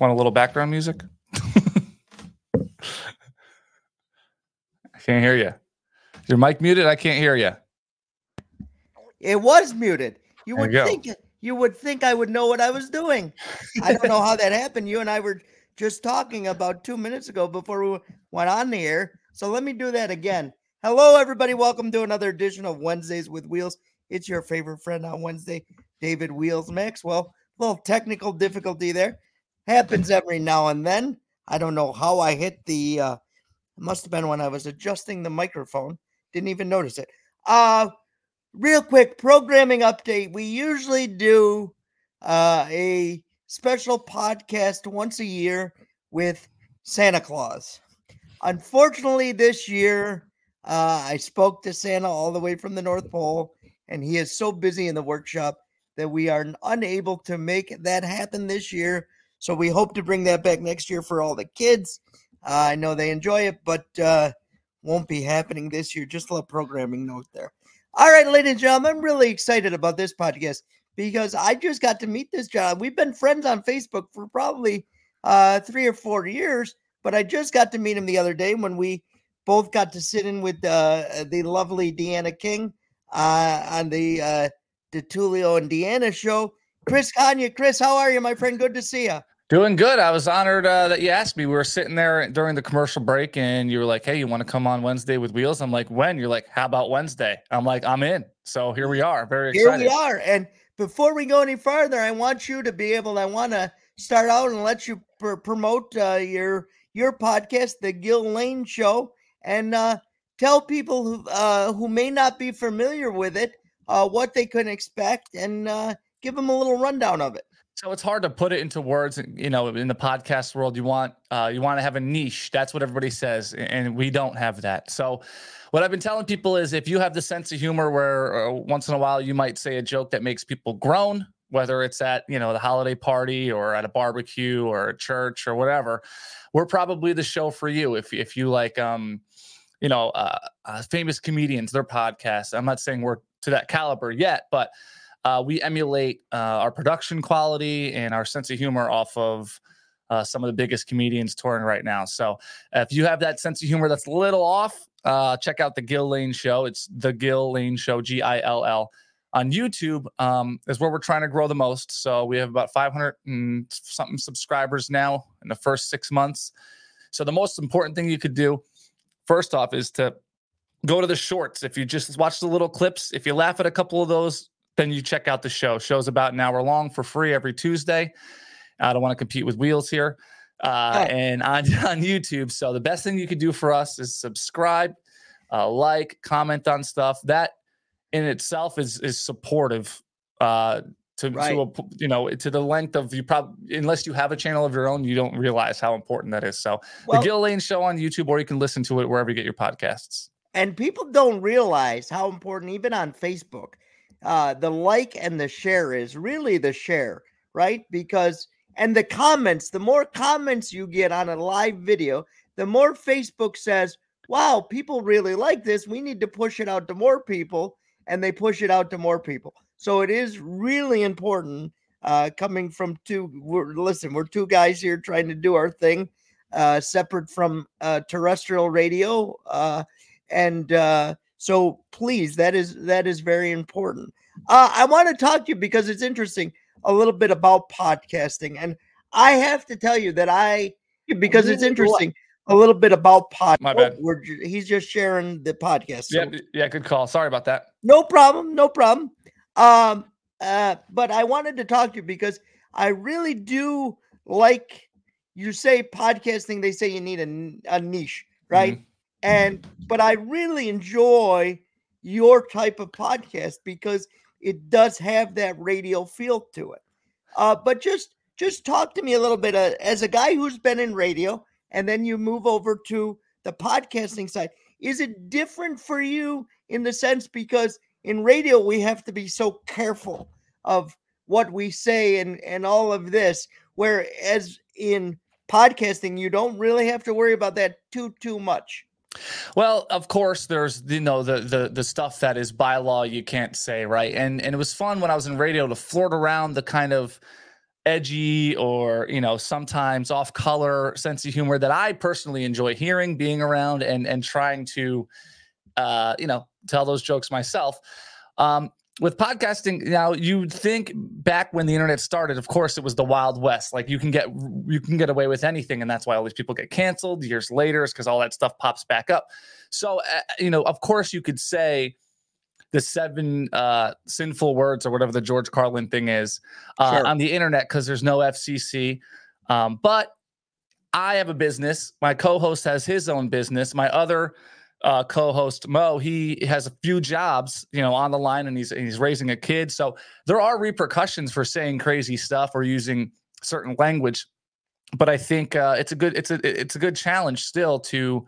Want a little background music? I can't hear you. Your mic muted? I can't hear you. It was muted. You There would you think you would think I would know what I was doing. I don't know how that happened. You and I were just talking about two minutes ago before we went on the air. So let me do that again. Hello, everybody. Welcome to another edition of Wednesdays with Wheels. It's your favorite friend on Wednesday, David Wheels Maxwell. A little technical difficulty there. Happens every now and then. I don't know how I hit the uh must have been when I was adjusting the microphone. Didn't even notice it. Uh real quick programming update. We usually do uh a special podcast once a year with Santa Claus. Unfortunately, this year uh, I spoke to Santa all the way from the North Pole, and he is so busy in the workshop that we are unable to make that happen this year. So we hope to bring that back next year for all the kids. Uh, I know they enjoy it, but uh, won't be happening this year. Just a little programming note there. All right, ladies and gentlemen, I'm really excited about this podcast because I just got to meet this gentleman. We've been friends on Facebook for probably uh, three or four years, but I just got to meet him the other day when we both got to sit in with uh, the lovely Deanna King uh, on the uh, DeTulio and Deanna show. Chris Kanya, Chris, how are you, my friend? Good to see you. Doing good. I was honored uh, that you asked me. We were sitting there during the commercial break, and you were like, "Hey, you want to come on Wednesday with Wheels?" I'm like, "When?" You're like, "How about Wednesday?" I'm like, "I'm in." So here we are. Very Here we are. And before we go any farther, I want you to be able. I want to start out and let you pr- promote uh, your your podcast, the Gil Lane Show, and uh, tell people who uh, who may not be familiar with it uh, what they can expect, and uh, give them a little rundown of it. So it's hard to put it into words. You know, in the podcast world, you want uh, you want to have a niche. That's what everybody says, and we don't have that. So, what I've been telling people is, if you have the sense of humor, where uh, once in a while you might say a joke that makes people groan, whether it's at you know the holiday party or at a barbecue or a church or whatever, we're probably the show for you. If if you like, um, you know, uh, uh, famous comedians, their podcasts. I'm not saying we're to that caliber yet, but uh, we emulate uh, our production quality and our sense of humor off of uh, some of the biggest comedians touring right now. So if you have that sense of humor that's a little off, uh, check out the Gill Lane Show. It's the Gill Lane Show, G I L L. On YouTube um, is where we're trying to grow the most. So we have about 500 and something subscribers now in the first six months. So the most important thing you could do, first off, is to go to the shorts. If you just watch the little clips, if you laugh at a couple of those, then you check out the show. Show's about an hour long for free every Tuesday. I don't want to compete with wheels here. Uh, Oh. and on, on YouTube. So the best thing you could do for us is subscribe, uh, like, comment on stuff. That in itself is is supportive uh, to, Right. to a, you know to the length of you probably unless you have a channel of your own, you don't realize how important that is. So Well, the gill Lane Show on YouTube, or you can listen to it wherever you get your podcasts. And people don't realize how important, even on Facebook, uh, the like and the share is really the share, right? Because and the comments, the more comments you get on a live video, the more Facebook says, "Wow, people really like this. We need to push it out to more people," and they push it out to more people. So it is really important. Uh, coming from two, we're, listen, we're two guys here trying to do our thing, uh, separate from uh, terrestrial radio. And uh, so please that is that is very important uh, i want to talk to you because it's interesting a little bit about podcasting and i have to tell you that i because it's interesting a little bit about pod My bad. we're, he's just sharing the podcast so Yeah, yeah, good call. Sorry about that. no problem no problem um uh but i wanted to talk to you because i really do like you say podcasting they say you need a, a niche right and but i really enjoy your type of podcast because it does have that radio feel to it. Uh but just just talk to me a little bit uh, as a guy who's been in radio and then you move over to the podcasting side is it different for you in the sense because in radio we have to be so careful of what we say and and all of this whereas in podcasting you don't really have to worry about that too too much Well, of course, there's you know the the the stuff that is by law you can't say, right? And and it was fun when I was in radio to flirt around the kind of edgy or you know sometimes off color sense of humor that I personally enjoy hearing, being around, and and trying to uh, you know tell those jokes myself. Um, with podcasting now you think back when the internet started of course it was the wild west. Like you can get you can get away with anything and that's why all these people get canceled years later is because all that stuff pops back up. So uh, you know of course you could say the seven uh, sinful words or whatever the george carlin thing is uh, sure. on the internet because there's no fcc um, but i have a business. My co-host has his own business. My other uh, co-host Mo, he has a few jobs, you know, on the line, and he's he's raising a kid. So there are repercussions for saying crazy stuff or using certain language. But I think uh, it's a good it's a it's a good challenge still to,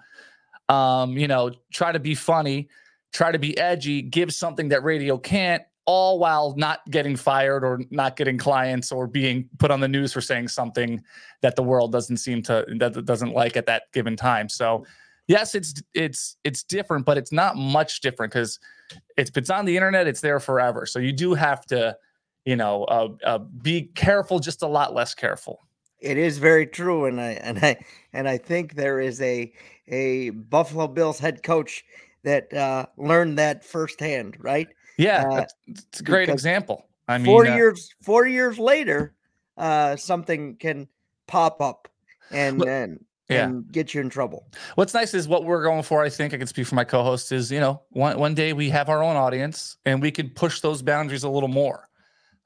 um, you know, try to be funny, try to be edgy, give something that radio can't, all while not getting fired or not getting clients or being put on the news for saying something that the world doesn't seem to that doesn't like at that given time. So yes, it's it's it's different, but it's not much different because it's it's on the internet. It's there forever. So you do have to, you know, uh, uh, be careful, just a lot less careful. It is very true, and I and I and I think there is a a Buffalo Bills head coach that uh, learned that firsthand, right? Yeah, uh, it's a great example. I mean, four uh, years four years later, uh, something can pop up, and and yeah. and get you in trouble. What's nice is what we're going for. I think I can speak for my co-host. Is you know one one day we have our own audience and we can push those boundaries a little more.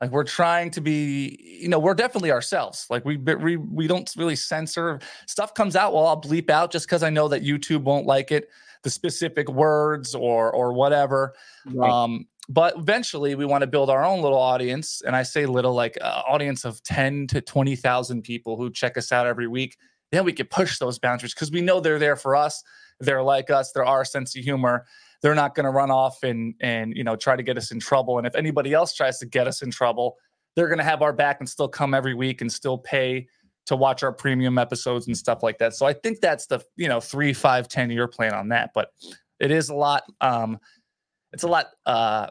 Like we're trying to be, you know, we're definitely ourselves. Like we we we don't really censor stuff comes out. Well, I'll bleep out just because I know that YouTube won't like it, the specific words or or whatever. Right. Um, but eventually we want to build our own little audience and i say little like uh, audience of 10 to 20,000 people who check us out every week then we could push those boundaries because we know they're there for us. They're like us. They're our sense of humor. They're not going to run off and and you know try to get us in trouble. And if anybody else tries to get us in trouble, they're going to have our back and still come every week and still pay to watch our premium episodes and stuff like that. So I think that's the you know three, five, ten year plan on that. But it is a lot. Um, it's a lot uh,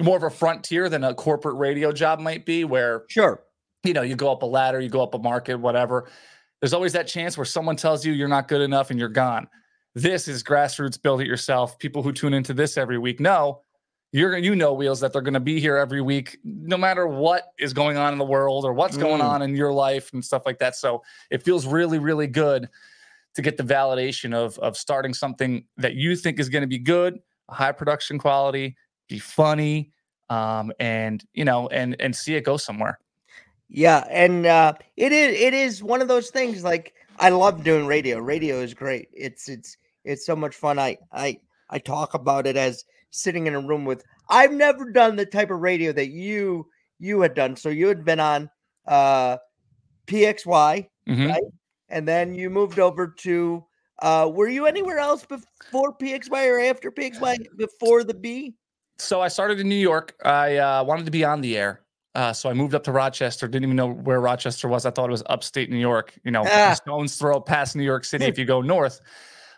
more of a frontier than a corporate radio job might be, where sure, you know, you go up a ladder, you go up a market, whatever there's always that chance where someone tells you you're not good enough and you're gone. This is grassroots build it yourself. People who tune into this every week know you're you know wheels that they're going to be here every week no matter what is going on in the world or what's mm. going on in your life and stuff like that. So it feels really really good to get the validation of of starting something that you think is going to be good, high production quality, be funny, um, and you know, and and see it go somewhere. Yeah, and uh, it is it is one of those things. Like I love doing radio. Radio is great. It's it's it's so much fun. I I I talk about it as sitting in a room with. I've never done the type of radio that you you had done. So you had been on uh, PXY, mm-hmm. right? And then you moved over to. Uh, were you anywhere else before PXY or after PXY before the B? So I started in New York. I uh, wanted to be on the air. Uh, so I moved up to Rochester. Didn't even know where Rochester was. I thought it was upstate New York. You know, ah. stones throw past New York City if you go north.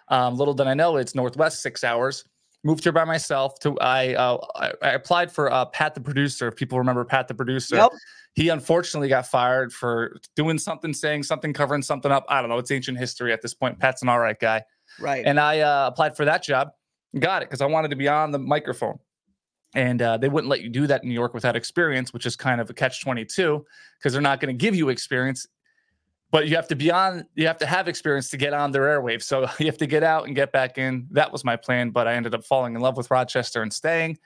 Um, little did I know it's northwest six hours. Moved here by myself. To I uh, I, I, applied for uh, Pat the producer. If people remember Pat the producer, yep. he unfortunately got fired for doing something, saying something, covering something up. I don't know. It's ancient history at this point. Pat's an all right guy, right? And I uh, applied for that job, got it because I wanted to be on the microphone and uh, they wouldn't let you do that in New York without experience, which is kind of a catch 22 because they're not going to give you experience, but you have to be on, you have to have experience to get on their airwaves. So you have to get out and get back in. That was my plan, but I ended up falling in love with Rochester and staying.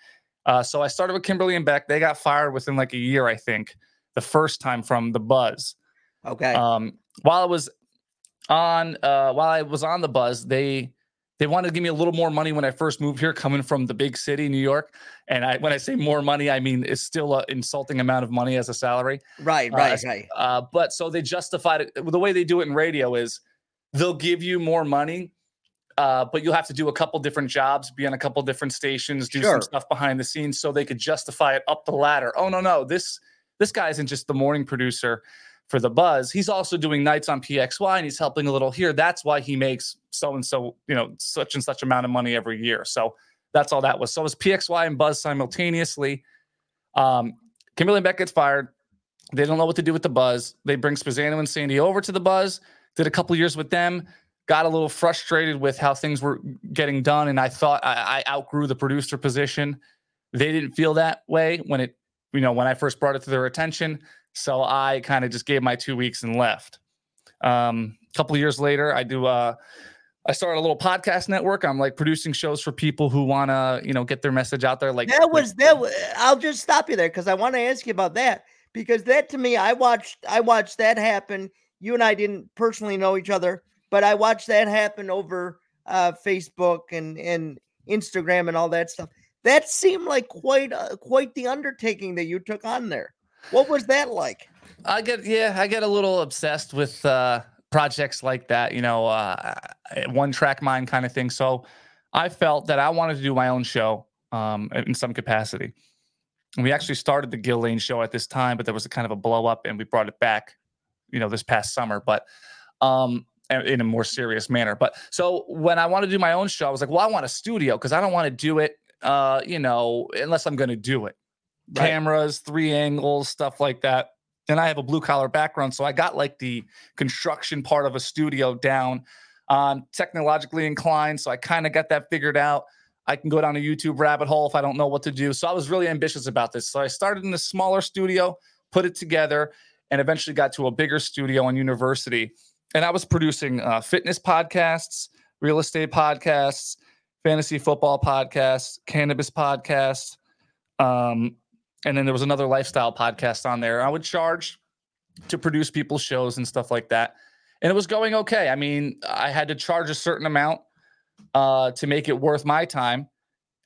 Uh, so I started with Kimberly and Beck. They got fired within like a year, I think, the first time from the Buzz. Okay. Um, while I was on, uh, while I was on the Buzz, they they wanted to give me a little more money when I first moved here, coming from the big city, New York. And I, when I say more money, I mean it's still an insulting amount of money as a salary. Right, uh, right, uh, right. Uh, but so they justified it. The way they do it in radio is they'll give you more money, uh, but you'll have to do a couple different jobs, be on a couple different stations, do sure. some stuff behind the scenes, so they could justify it up the ladder. Oh no, no, this this guy isn't just the morning producer for the buzz. He's also doing nights on PXY and he's helping a little here. That's why he makes so and so, you know, such and such amount of money every year. So that's all that was. So it was PXY and Buzz simultaneously. Um, Kimberly Beck gets fired. They don't know what to do with the Buzz. They bring Spezzano and Sandy over to the Buzz. Did a couple years with them. Got a little frustrated with how things were getting done, and I thought I, I outgrew the producer position. They didn't feel that way when it, you know, when I first brought it to their attention. So I kind of just gave my two weeks and left. Um, a couple years later, I do. Uh, I started a little podcast network. I'm like producing shows for people who want to, you know, get their message out there. Like that was that. Was, I'll just stop you there because I want to ask you about that because that to me, I watched. I watched that happen. You and I didn't personally know each other, but I watched that happen over uh, Facebook and and Instagram and all that stuff. That seemed like quite uh, quite the undertaking that you took on there. What was that like? I get yeah, I get a little obsessed with uh projects like that, you know, uh, one track mind kind of thing. So I felt that I wanted to do my own show um, in some capacity. And we actually started the Gill Lane show at this time, but there was a kind of a blow up and we brought it back, you know, this past summer, but um, in a more serious manner. But so when I wanted to do my own show, I was like, well, I want a studio because I don't want to do it, uh, you know, unless I'm going to do it. Right. Cameras, three angles, stuff like that and I have a blue collar background, so I got like the construction part of a studio down. Technologically inclined, so I kind of got that figured out. I can go down a YouTube rabbit hole if I don't know what to do. So I was really ambitious about this. So I started in a smaller studio, put it together, and eventually got to a bigger studio on university. And I was producing uh, fitness podcasts, real estate podcasts, fantasy football podcasts, cannabis podcasts, um, and then there was another lifestyle podcast on there. I would charge to produce people's shows and stuff like that. And it was going okay. I mean, I had to charge a certain amount uh, to make it worth my time.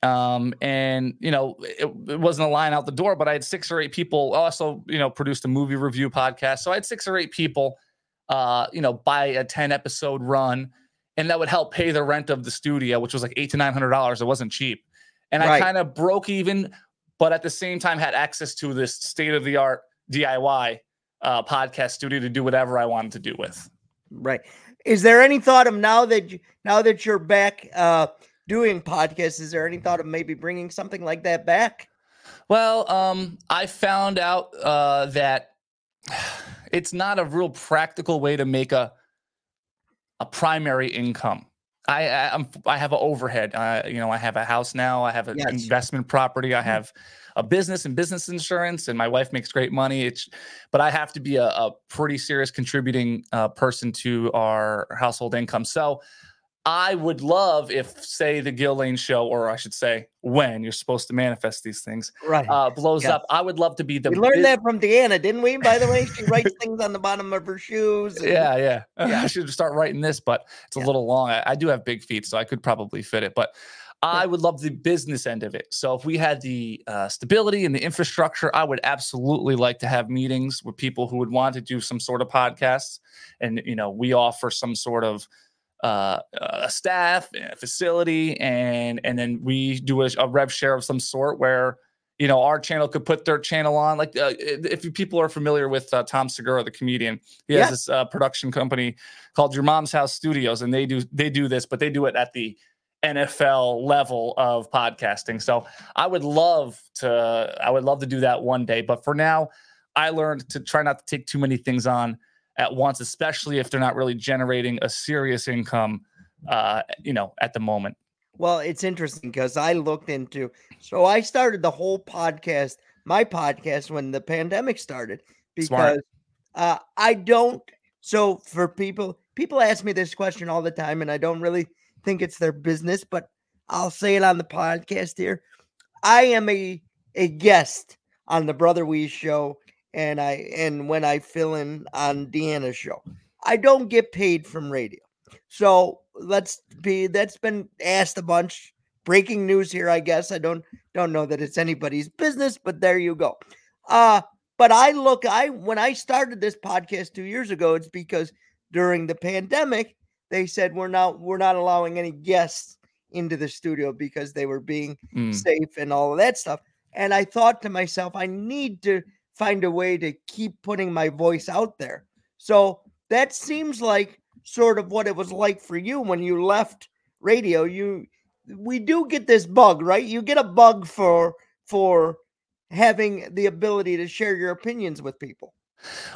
Um, and you know, it, it, wasn't a line out the door, but I had six or eight people also, you know, produced a movie review podcast. So I had six or eight people, uh, you know, buy a 10 episode run, and that would help pay the rent of the studio, which was like eight to nine hundred dollars. It wasn't cheap. And right. I kind of broke even but at the same time had access to this state of the art DIY uh, podcast studio to do whatever I wanted to do with. Right. Is there any thought of now that you, now that you're back uh, doing podcasts? Is there any thought of maybe bringing something like that back? Well, um, I found out uh, that it's not a real practical way to make a a primary income. I I, I'm, I have an overhead. Uh, you know, I have a house now. I have an yes. investment property. I mm-hmm. have a business and business insurance, and my wife makes great money. It's, but I have to be a, a pretty serious contributing uh, person to our household income. So I would love if, say, the Gill Lane show, or I should say, when you're supposed to manifest these things, right, uh, blows yes. up. I would love to be the. We learned biz- that from Deanna, didn't we? By the way, she writes things on the bottom of her shoes. And- yeah, yeah, yeah. I should start writing this, but it's a yeah. little long. I, I, do have big feet, so I could probably fit it. But I would love the business end of it. So if we had the uh, stability and the infrastructure, I would absolutely like to have meetings with people who would want to do some sort of podcasts, and you know, we offer some sort of uh, a staff, a facility, and and then we do a, a, rev share of some sort where you know our channel could put their channel on. Like uh, if people are familiar with uh, Tom Segura, the comedian, he has this uh, production company called Your Mom's House Studios, and they do they do this, but they do it at the NFL level of podcasting. So I would love to I would love to do that one day, but for now, I learned to try not to take too many things on at once, especially if they're not really generating a serious income, uh, you know, at the moment. Well, it's interesting because I looked into, so I started the whole podcast, my podcast, when the pandemic started because uh, I don't. So for people, people ask me this question all the time, and I don't really think it's their business, but I'll say it on the podcast here. I am a a guest on the Brother Wease show and I and when I fill in on Deanna's show. I don't get paid from radio. So let's be that's been asked a bunch. Breaking news here, I guess. I don't don't know that it's anybody's business, but there you go. Uh but I look I when I started this podcast 2 years ago, it's because during the pandemic, they said we're not we're not allowing any guests into the studio because they were being mm. safe and all of that stuff. And I thought to myself, I need to find a way to keep putting my voice out there. So that seems like sort of what it was like for you when you left radio. You we do get this bug, right? You get a bug for for having the ability to share your opinions with people.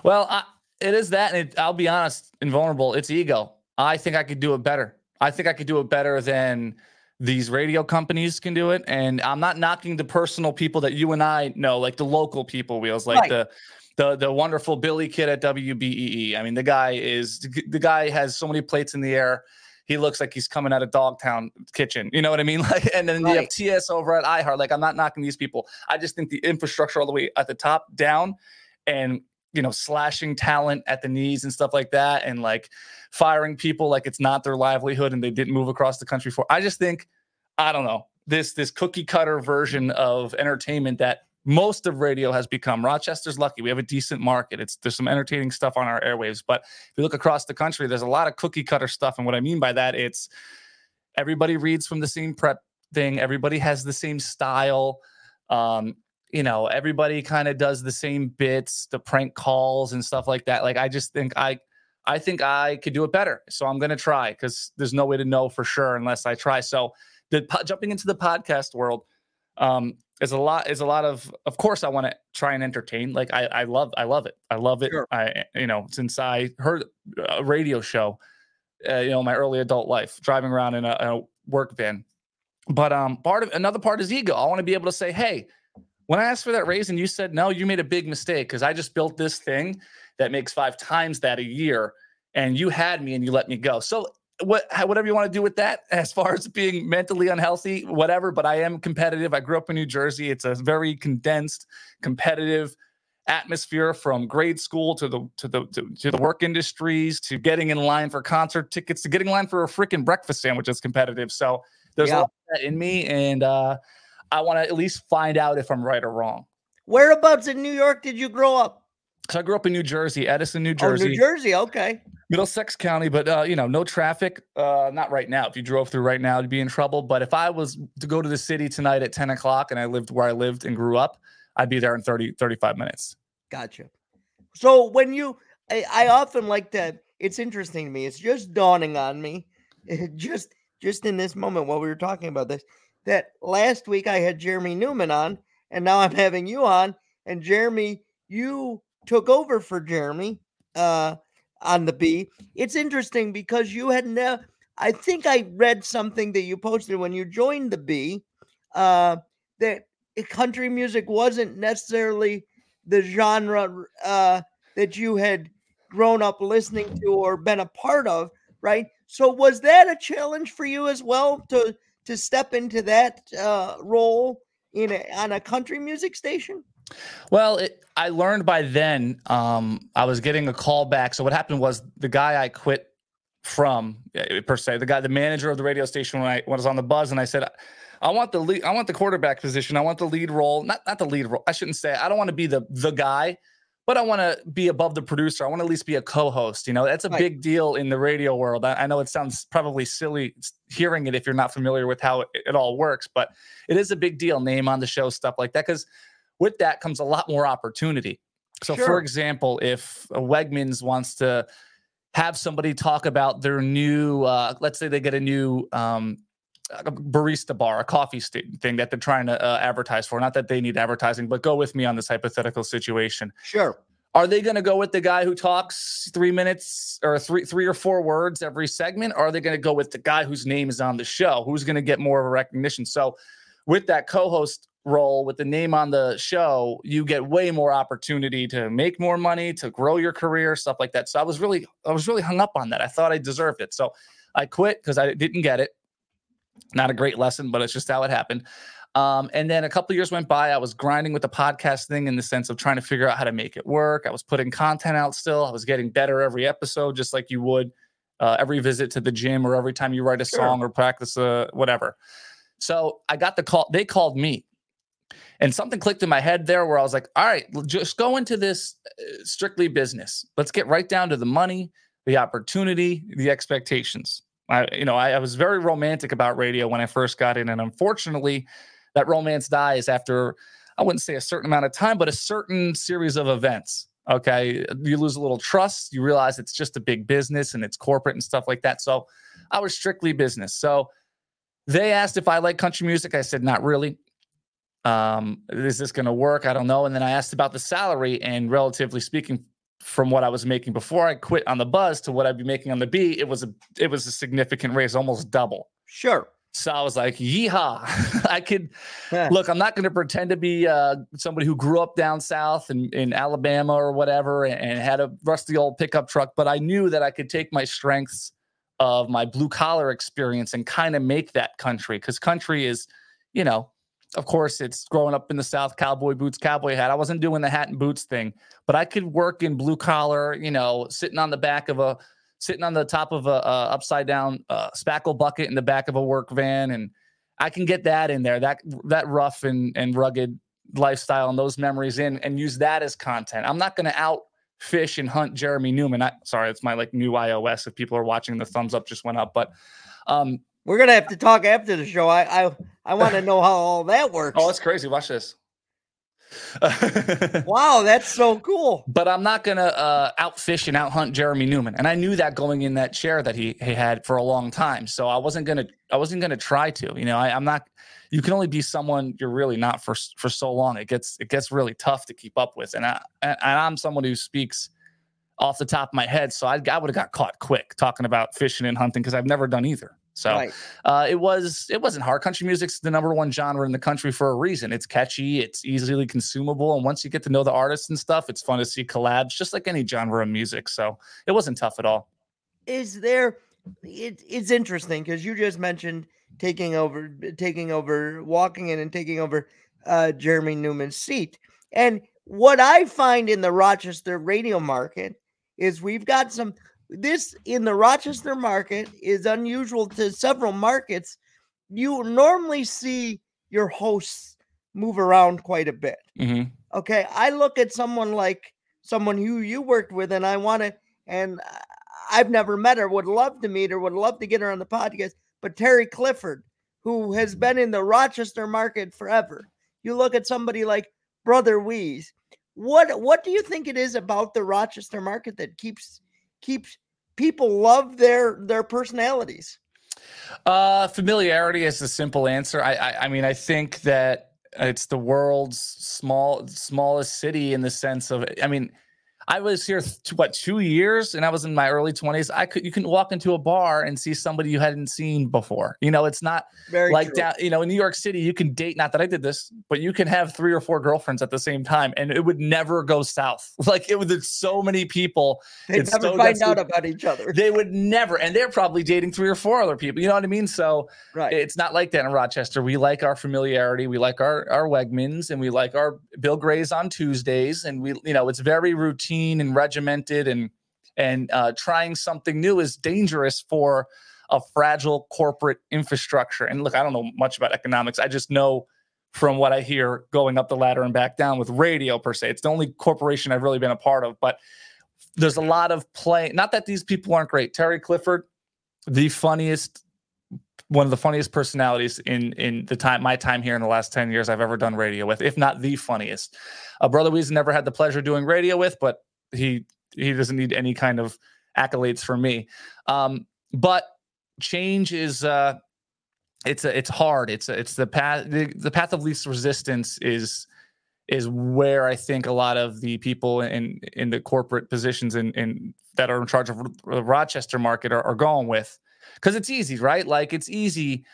Well, I, it is that, and it, I'll be honest, invulnerable. It's ego. I think I could do it better. I think I could do it better than these radio companies can do it. And I'm not knocking the personal people that you and I know, like the local people wheels, like right. the the the wonderful Billy Kidd at WBEE. I mean, the guy is the guy has so many plates in the air. He looks like he's coming out of Dogtown kitchen. You know what I mean? Like, and then right. you have TS over at iHeart. Like, I'm not knocking these people. I just think the infrastructure all the way at the top down, and you know, slashing talent at the knees and stuff like that, and like firing people like it's not their livelihood and they didn't move across the country for. I just think, I don't know, this this cookie cutter version of entertainment that most of radio has become. Rochester's lucky; we have a decent market. It's there's some entertaining stuff on our airwaves, but if you look across the country, there's a lot of cookie cutter stuff. And what I mean by that, it's everybody reads from the same prep thing. Everybody has the same style. Um, you know, everybody kind of does the same bits, the prank calls and stuff like that. Like I just think I I think I could do it better. So I'm going to try because there's no way to know for sure unless I try. So the jumping into the podcast world um, is a lot is a lot of of course I want to try and entertain. Like I I love I love it. I love it. Sure. I you know since I heard a radio show, uh, you know my early adult life driving around in a, in a work van. But um part of another part is ego. I want to be able to say, hey when I asked for that raise and you said no, you made a big mistake because I just built this thing that makes five times that a year, and you had me and you let me go. So what whatever you want to do with that as far as being mentally unhealthy whatever but i am competitive i grew up in new jersey it's a very condensed competitive atmosphere from grade school to the to the to, to, the work industries to getting in line for concert tickets to getting in line for a freaking breakfast sandwich is competitive so there's yeah. a lot of that in me and uh I want to at least find out if I'm right or wrong. Whereabouts in New York did you grow up? So I grew up in New Jersey, Edison, New Jersey. Oh, New Jersey, okay. Middlesex County, but uh, you know, no traffic. Uh, not right now. If you drove through right now, you'd be in trouble. But if I was to go to the city tonight at 10 o'clock and I lived where I lived and grew up, I'd be there in 30, 35 minutes. Gotcha. So when you, I, I often like to, it's interesting to me. It's just dawning on me, just just in this moment while we were talking about this that last week I had Jeremy Newman on, and now I'm having you on. And Jeremy, you took over for Jeremy uh, on the B. It's interesting because you had never. I think I read something that you posted when you joined the B uh, that country music wasn't necessarily the genre uh, that you had grown up listening to or been a part of, right? So was that a challenge for you as well to to step into that uh, role in a, on a country music station? Well, it, I learned by then. Um, I was getting a call back. So what happened was the guy I quit from, eh, per se, the guy, the manager of the radio station, when I, when I was on the buzz, and I said, I want the lead, I want the quarterback position. I want the lead role. Not not the lead role. I shouldn't say. I don't want to be the the guy but I want to be above the producer. I want to at least be a co-host. You know, that's a right. big deal in the radio world. I, I, know it sounds probably silly hearing it if you're not familiar with how it, it all works, but it is a big deal. Name on the show, stuff like that, because with that comes a lot more opportunity. So, sure. for example, if Wegmans wants to have somebody talk about their new, uh, let's say they get a new um, barista bar, a coffee st- thing that they're trying to uh, advertise for. Not that they need advertising, but go with me on this hypothetical situation. Sure. Are they going to go with the guy who talks three minutes or three three or four words every segment? Or are they going to go with the guy whose name is on the show? Who's going to get more of a recognition? So, with that co-host role, with the name on the show, you get way more opportunity to make more money, to grow your career, stuff like that. So I was really I was really hung up on that. I thought I deserved it. So I quit because I didn't get it. Not a great lesson, but it's just how it happened. Um, and then a couple years went by. I was grinding with the podcast thing in the sense of trying to figure out how to make it work. I was putting content out still. I was getting better every episode, just like you would uh, every visit to the gym or every time you write a sure. song or practice a whatever. So I got the call. They called me, and something clicked in my head there where I was like, "All right, just go into this uh, strictly business. Let's get right down to the money, the opportunity, the expectations." I, you know, I, I, was very romantic about radio when I first got in, and unfortunately, that romance dies after I wouldn't say a certain amount of time, but a certain series of events. Okay. You lose a little trust. You realize it's just a big business and it's corporate and stuff like that. So I was strictly business. So they asked if I like country music. I said, not really. Um, is this going to work? I don't know. And then I asked about the salary, and relatively speaking, from what I was making before I quit on the buzz to what I'd be making on the B, it was a it was a significant raise, almost double. Sure. So I was like, yeehaw. I could look, I'm not going to pretend to be uh, somebody who grew up down south in, in Alabama or whatever and, and, had a rusty old pickup truck, but I knew that I could take my strengths of my blue collar experience and kind of make that country because country is, you know, of course, it's growing up in the South, cowboy boots, cowboy hat. I wasn't doing the hat and boots thing, but I could work in blue collar, you know, sitting on the back of a sitting on the top of a, a upside down uh, spackle bucket in the back of a work van, and I can get that in there, that that rough and and rugged lifestyle and those memories in, and use that as content. I'm not going to out fish and hunt Jeremy Newman. I, sorry, it's my like new iOS. If people are watching, the thumbs up just went up, but um, we're gonna have to talk after the show. I I, I want to know how all that works. Oh, that's crazy. Watch this. wow, that's so cool. But I'm not gonna uh, outfish and outhunt Jeremy Newman, and I knew that going in that chair that he, he had for a long time. So I wasn't gonna I wasn't gonna try to. You know, I, I'm not. You can only be someone you're really not for for so long. It gets it gets really tough to keep up with, and I and I'm someone who speaks off the top of my head. So I, I would have got caught quick talking about fishing and hunting because I've never done either. So right. uh, it was it wasn't hard. Country music's the number one genre in the country for a reason. It's catchy, it's easily consumable, and once you get to know the artists and stuff, it's fun to see collabs, just like any genre of music. So it wasn't tough at all. Is there? It, it's interesting because you just mentioned taking over, taking over, walking in and taking over uh, Jeremy Newman's seat. And what I find in the Rochester radio market is we've got some this in the Rochester market is unusual to several markets. You normally see your hosts move around quite a bit. Mm-hmm. Okay. I look at someone like someone who you worked with, and I want to, and I've never met her, would love to meet her, would love to get her on the podcast. But Terry Clifford, who has been in the Rochester market forever, you look at somebody like Brother Wease. What what do you think it is about the Rochester market that keeps keeps people love their their personalities? Uh, familiarity is the simple answer. I, I, I mean, I think that it's the world's small smallest city in the sense of. I mean, I was here what two years, and I was in my early twenties. I could you can walk into a bar and see somebody you hadn't seen before. You know, it's not Very like true. down. You know, in New York City, you can date. Not that I did this, but you can have three or four girlfriends at the same time, and it would never go south. Like it was so many people. They never so, find out about each other. They would never, and they're probably dating three or four other people. You know what I mean? So right. it's not like that in Rochester. We like our familiarity. We like our our Wegmans, and we like our Bill Gray's on Tuesdays, and we you know it's very routine and regimented and and uh, trying something new is dangerous for a fragile corporate infrastructure. And look, I don't know much about economics. I just know from what I hear going up the ladder and back down with radio per se. It's the only corporation I've really been a part of, but there's a lot of play. Not that these people aren't great. Terry Clifford, the funniest, one of the funniest personalities in in the time my time here in the last 10 years I've ever done radio with, if not the funniest. Uh, Brother Wease never had the pleasure doing radio with, but he he doesn't need any kind of accolades from me. Um, but change is uh, it's a, it's hard. It's a, it's the path the, the path of least resistance is is where I think a lot of the people in in the corporate positions in, in that are in charge of the Rochester market are, are going with because it's easy, right? Like it's easy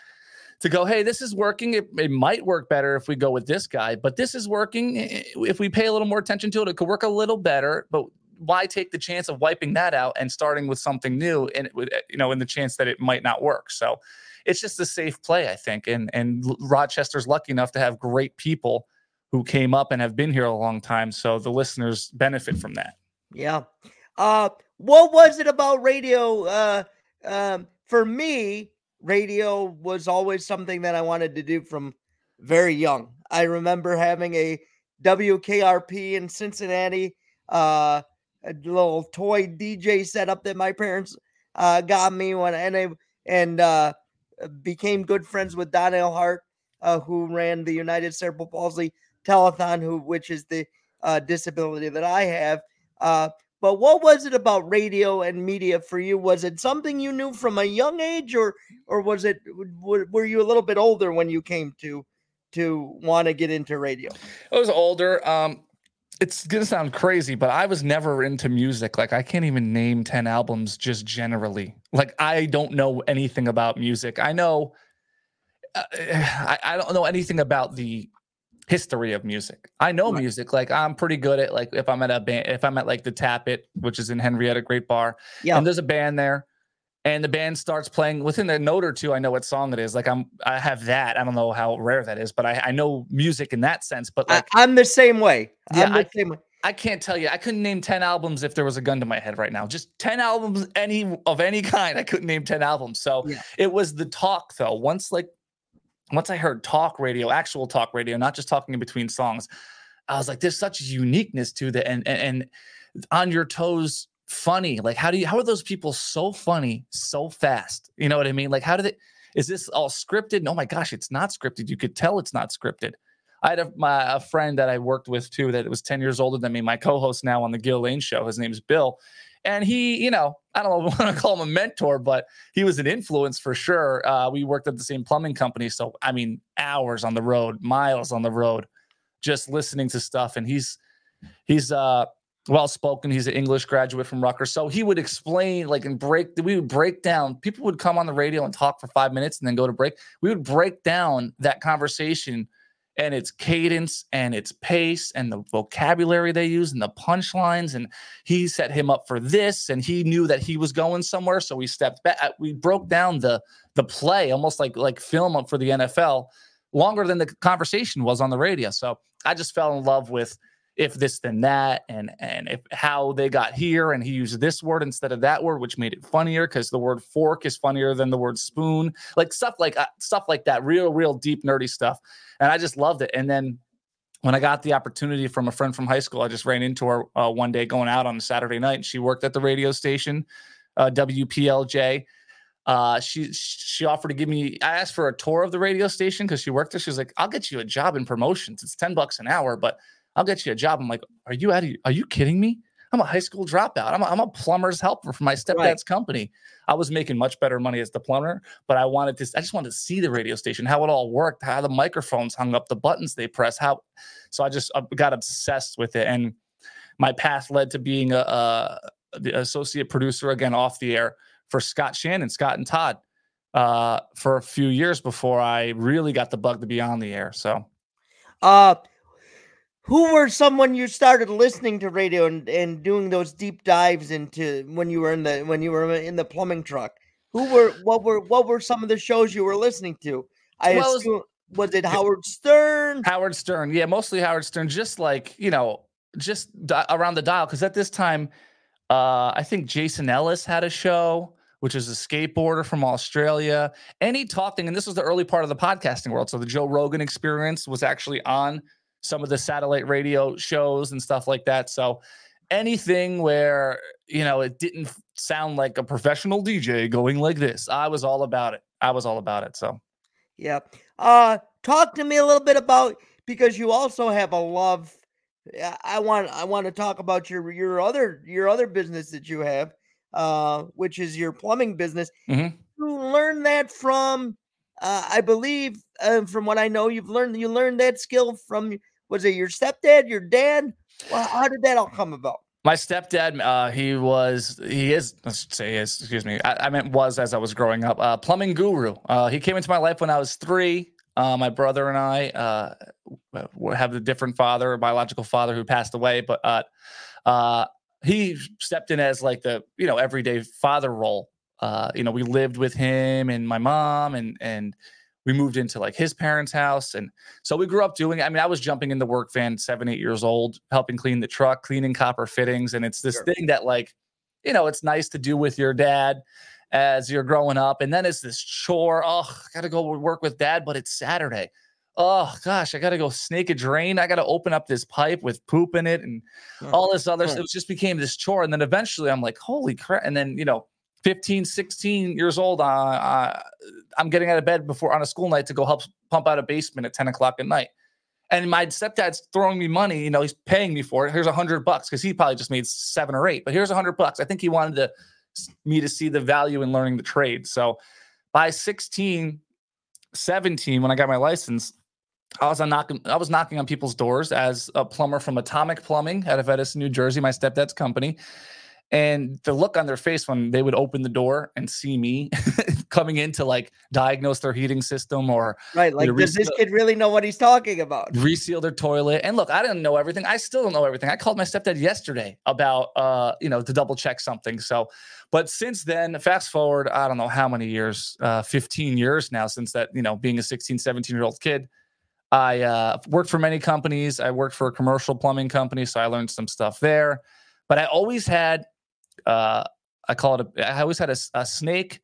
to go, hey, this is working. It, it, might work better if we go with this guy, but this is working. If we pay a little more attention to it, it could work a little better. But why take the chance of wiping that out and starting with something new and you know in the chance that it might not work so it's just a safe play i think and and rochester's lucky enough to have great people who came up and have been here a long time so the listeners benefit from that yeah uh what was it about radio uh um for me radio was always something that i wanted to do from very young i remember having a wkrp in cincinnati uh a little toy DJ setup that my parents uh, got me when and I and uh, became good friends with Donnell Hart, uh, who ran the United Cerebral Palsy telethon, who which is the uh, disability that I have. But what was it about radio and media for you? Was it something you knew from a young age, or or was it were you a little bit older when you came to to want to get into radio? I was older. Um, it's gonna sound crazy, but I was never into music. Like I can't even name 10 albums just generally. Like I don't know anything about music. I know uh, I, I, don't know anything about the history of music. I know right. music. Like I'm pretty good at like if I'm at a band, if I'm at like the Tap It, which is in Henrietta, great bar. Yeah. And there's a band there and the band starts playing within a note or two i know what song it is like i'm i have that i don't know how rare that is but i, I know music in that sense but like I, am the same way yeah, I'm the I, same way I can't tell you. I couldn't name 10 albums if there was a gun to my head right now. Just 10 albums any of any kind. I couldn't name 10 albums. So yeah. it was the talk though. Once like once I heard talk radio, actual talk radio, not just talking in between songs, I was like, there's such uniqueness to the and and, and on your toes funny. Like, how do you, how are those people so funny so fast? You know what I mean? Like, how did it, is this all scripted? Oh my gosh, it's not scripted. You could tell it's not scripted. I had a, my, a friend that I worked with too that was 10 years older than me, my co host now on the Gil Lane show. His name's Bill. And he, you know, I don't know want to call him a mentor, but he was an influence for sure. Uh, we worked at the same plumbing company. So, I mean, hours on the road, miles on the road, just listening to stuff. And he's, he's, uh, well spoken. He's an English graduate from Rutgers. So he would explain, like, and break, we would break down. People would come on the radio and talk for five minutes and then go to break. We would break down that conversation and its cadence and its pace and the vocabulary they use and the punchlines. And he set him up for this and he knew that he was going somewhere. So we stepped back. Uh, we broke down the, the play almost like, like film up for the NFL longer than the conversation was on the radio. So I just fell in love with if this then that and and if how they got here and he used this word instead of that word which made it funnier because the word fork is funnier than the word spoon like stuff like uh, stuff like that real real deep nerdy stuff and i just loved it and then when i got the opportunity from a friend from high school i just ran into her uh, one day going out on a saturday night and she worked at the radio station uh, wplj uh, she she offered to give me. I asked for a tour of the radio station because she worked there. She was like, "I'll get you a job in promotions. It's ten bucks an hour, but I'll get you a job. I'm like, are you out of, are you kidding me? I'm a high school dropout. I'm a, I'm a plumber's helper for my stepdad's right. company. I was making much better money as the plumber, but I wanted to, I just wanted to see the radio station, how it all worked, how the microphones hung up, the buttons they press, how, so I just got obsessed with it. And my path led to being a, a the associate producer again off the air for Scott Shannon, Scott and Todd, uh, for a few years before I really got the bug to be on the air. So, uh, who were someone you started listening to radio and, and doing those deep dives into when you were in the when you were in the plumbing truck who were what were what were some of the shows you were listening to i well, assume was it howard stern howard stern yeah mostly howard stern just like you know just di- around the dial because at this time uh i think jason ellis had a show which is a skateboarder from Australia. Any talking, and this was the early part of the podcasting world. So the Joe Rogan experience was actually on some of the satellite radio shows and stuff like that. So anything where, you know, it didn't sound like a professional DJ going like this, I was all about it. I was all about it. So, yeah. Uh, talk to me a little bit about because you also have a love. I want I want to talk about your your other your other business that you have, uh, which is your plumbing business. Mm-hmm. You learned that from uh, I believe, uh, from what I know, you've learned you learned that skill from was it your stepdad, your dad? Well, how did that all come about? My stepdad, uh, he was, he is, let's say is, excuse me, I, I, meant was as I was growing up, uh, plumbing guru. Uh, he came into my life when I was three. Uh, my brother and I uh, have a different father, a biological father who passed away, but uh, uh, he stepped in as like the, you know, everyday father role. Uh, you know, we lived with him and my mom and, and, we moved into like his parents' house. And so we grew up doing, I mean, I was jumping in the work van seven, eight years old, helping clean the truck, cleaning copper fittings. And it's this sure. thing that, like, you know, it's nice to do with your dad as you're growing up. And then it's this chore. Oh, I got to go work with dad, but it's Saturday. Oh gosh, I got to go snake a drain. I got to open up this pipe with poop in it and all this other stuff. It just became this chore. And then eventually I'm like, holy crap. And then, you know, 15, 16 years old, uh, uh, I'm getting out of bed before on a school night to go help pump out a basement at 10 o'clock at night. And my stepdad's throwing me money. You know, he's paying me for it. Here's a hundred bucks because he probably just made seven or eight. But here's a hundred bucks. I think he wanted to me to see the value in learning the trade. So by 16, 17, when I got my license, I was on knocking. I was knocking on people's doors as a plumber from Atomic Plumbing out of Edison, New Jersey, my stepdad's company. And the look on their face when they would open the door and see me coming in to like diagnose their heating system or right, like does this kid really know what he's talking about? Reseal their toilet. And look, I didn't know everything. I still don't know everything. I called my stepdad yesterday about uh, you know, to double check something. So, but since then, fast forward, I don't know how many years, uh, 15 years now since that, you know, being a 16, 17 year old kid. I uh, worked for many companies. I worked for a commercial plumbing company, so I learned some stuff there. But I always had uh, I call it a, I always had a, a snake,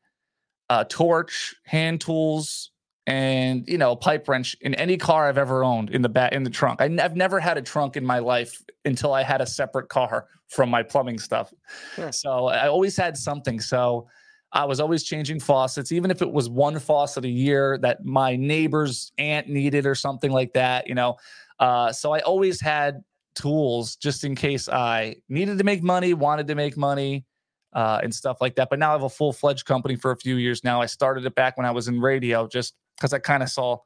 a torch, hand tools, and you know, a pipe wrench in any car I've ever owned in the back in the trunk. I, have never had a trunk in my life until I had a separate car from my plumbing stuff. Sure. So I always had something. So I was always changing faucets, even if it was one faucet a year that my neighbor's aunt needed or something like that. You know, uh, so I always had tools just in case I needed to make money, wanted to make money, uh, and stuff like that. But now I have a full fledged company for a few years now. I started it back when I was in radio just because I kind of saw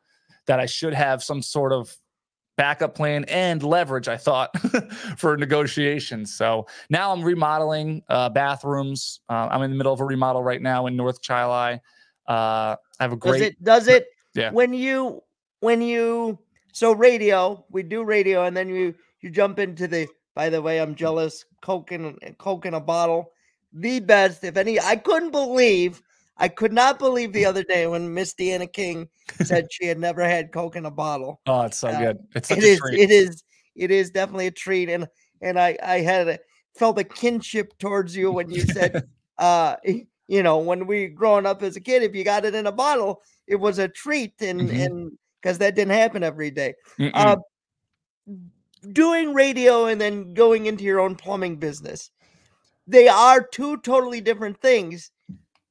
that I should have some sort of backup plan and leverage, I thought, for negotiations. So now I'm remodeling uh, bathrooms. Uh, I'm in the middle of a remodel right now in North Chi Uh, I have a great. Does it? Does it? Yeah. When you when you so radio, we do radio, and then you you jump into the. By the way, I'm jealous. Coke in Coke in a bottle, the best. If any, I couldn't believe. I could not believe the other day when Miss Deanna King said she had never had Coke in a bottle. Oh, it's so uh, good. It's it is, It is. It is definitely a treat, and and I I had a, felt a kinship towards you when you said, uh, you know, when we growing up as a kid, if you got it in a bottle, it was a treat, and mm-hmm. and because that didn't happen every day. Uh, doing radio and then going into your own plumbing business. They are two totally different things.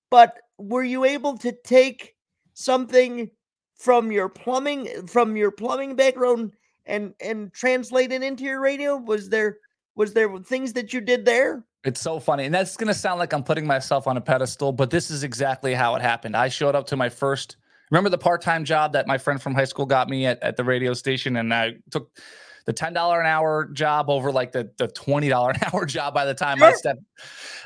But were you able to take something from your plumbing from your plumbing background and and translate it into your radio? Was there was there things that you did there? It's so funny. And that's going to sound like I'm putting myself on a pedestal, but this is exactly how it happened. I showed up to my first remember the part-time job that my friend from high school got me at, at the radio station and I took the ten dollar an hour job over like the the twenty dollar an hour job by the time sure. I step.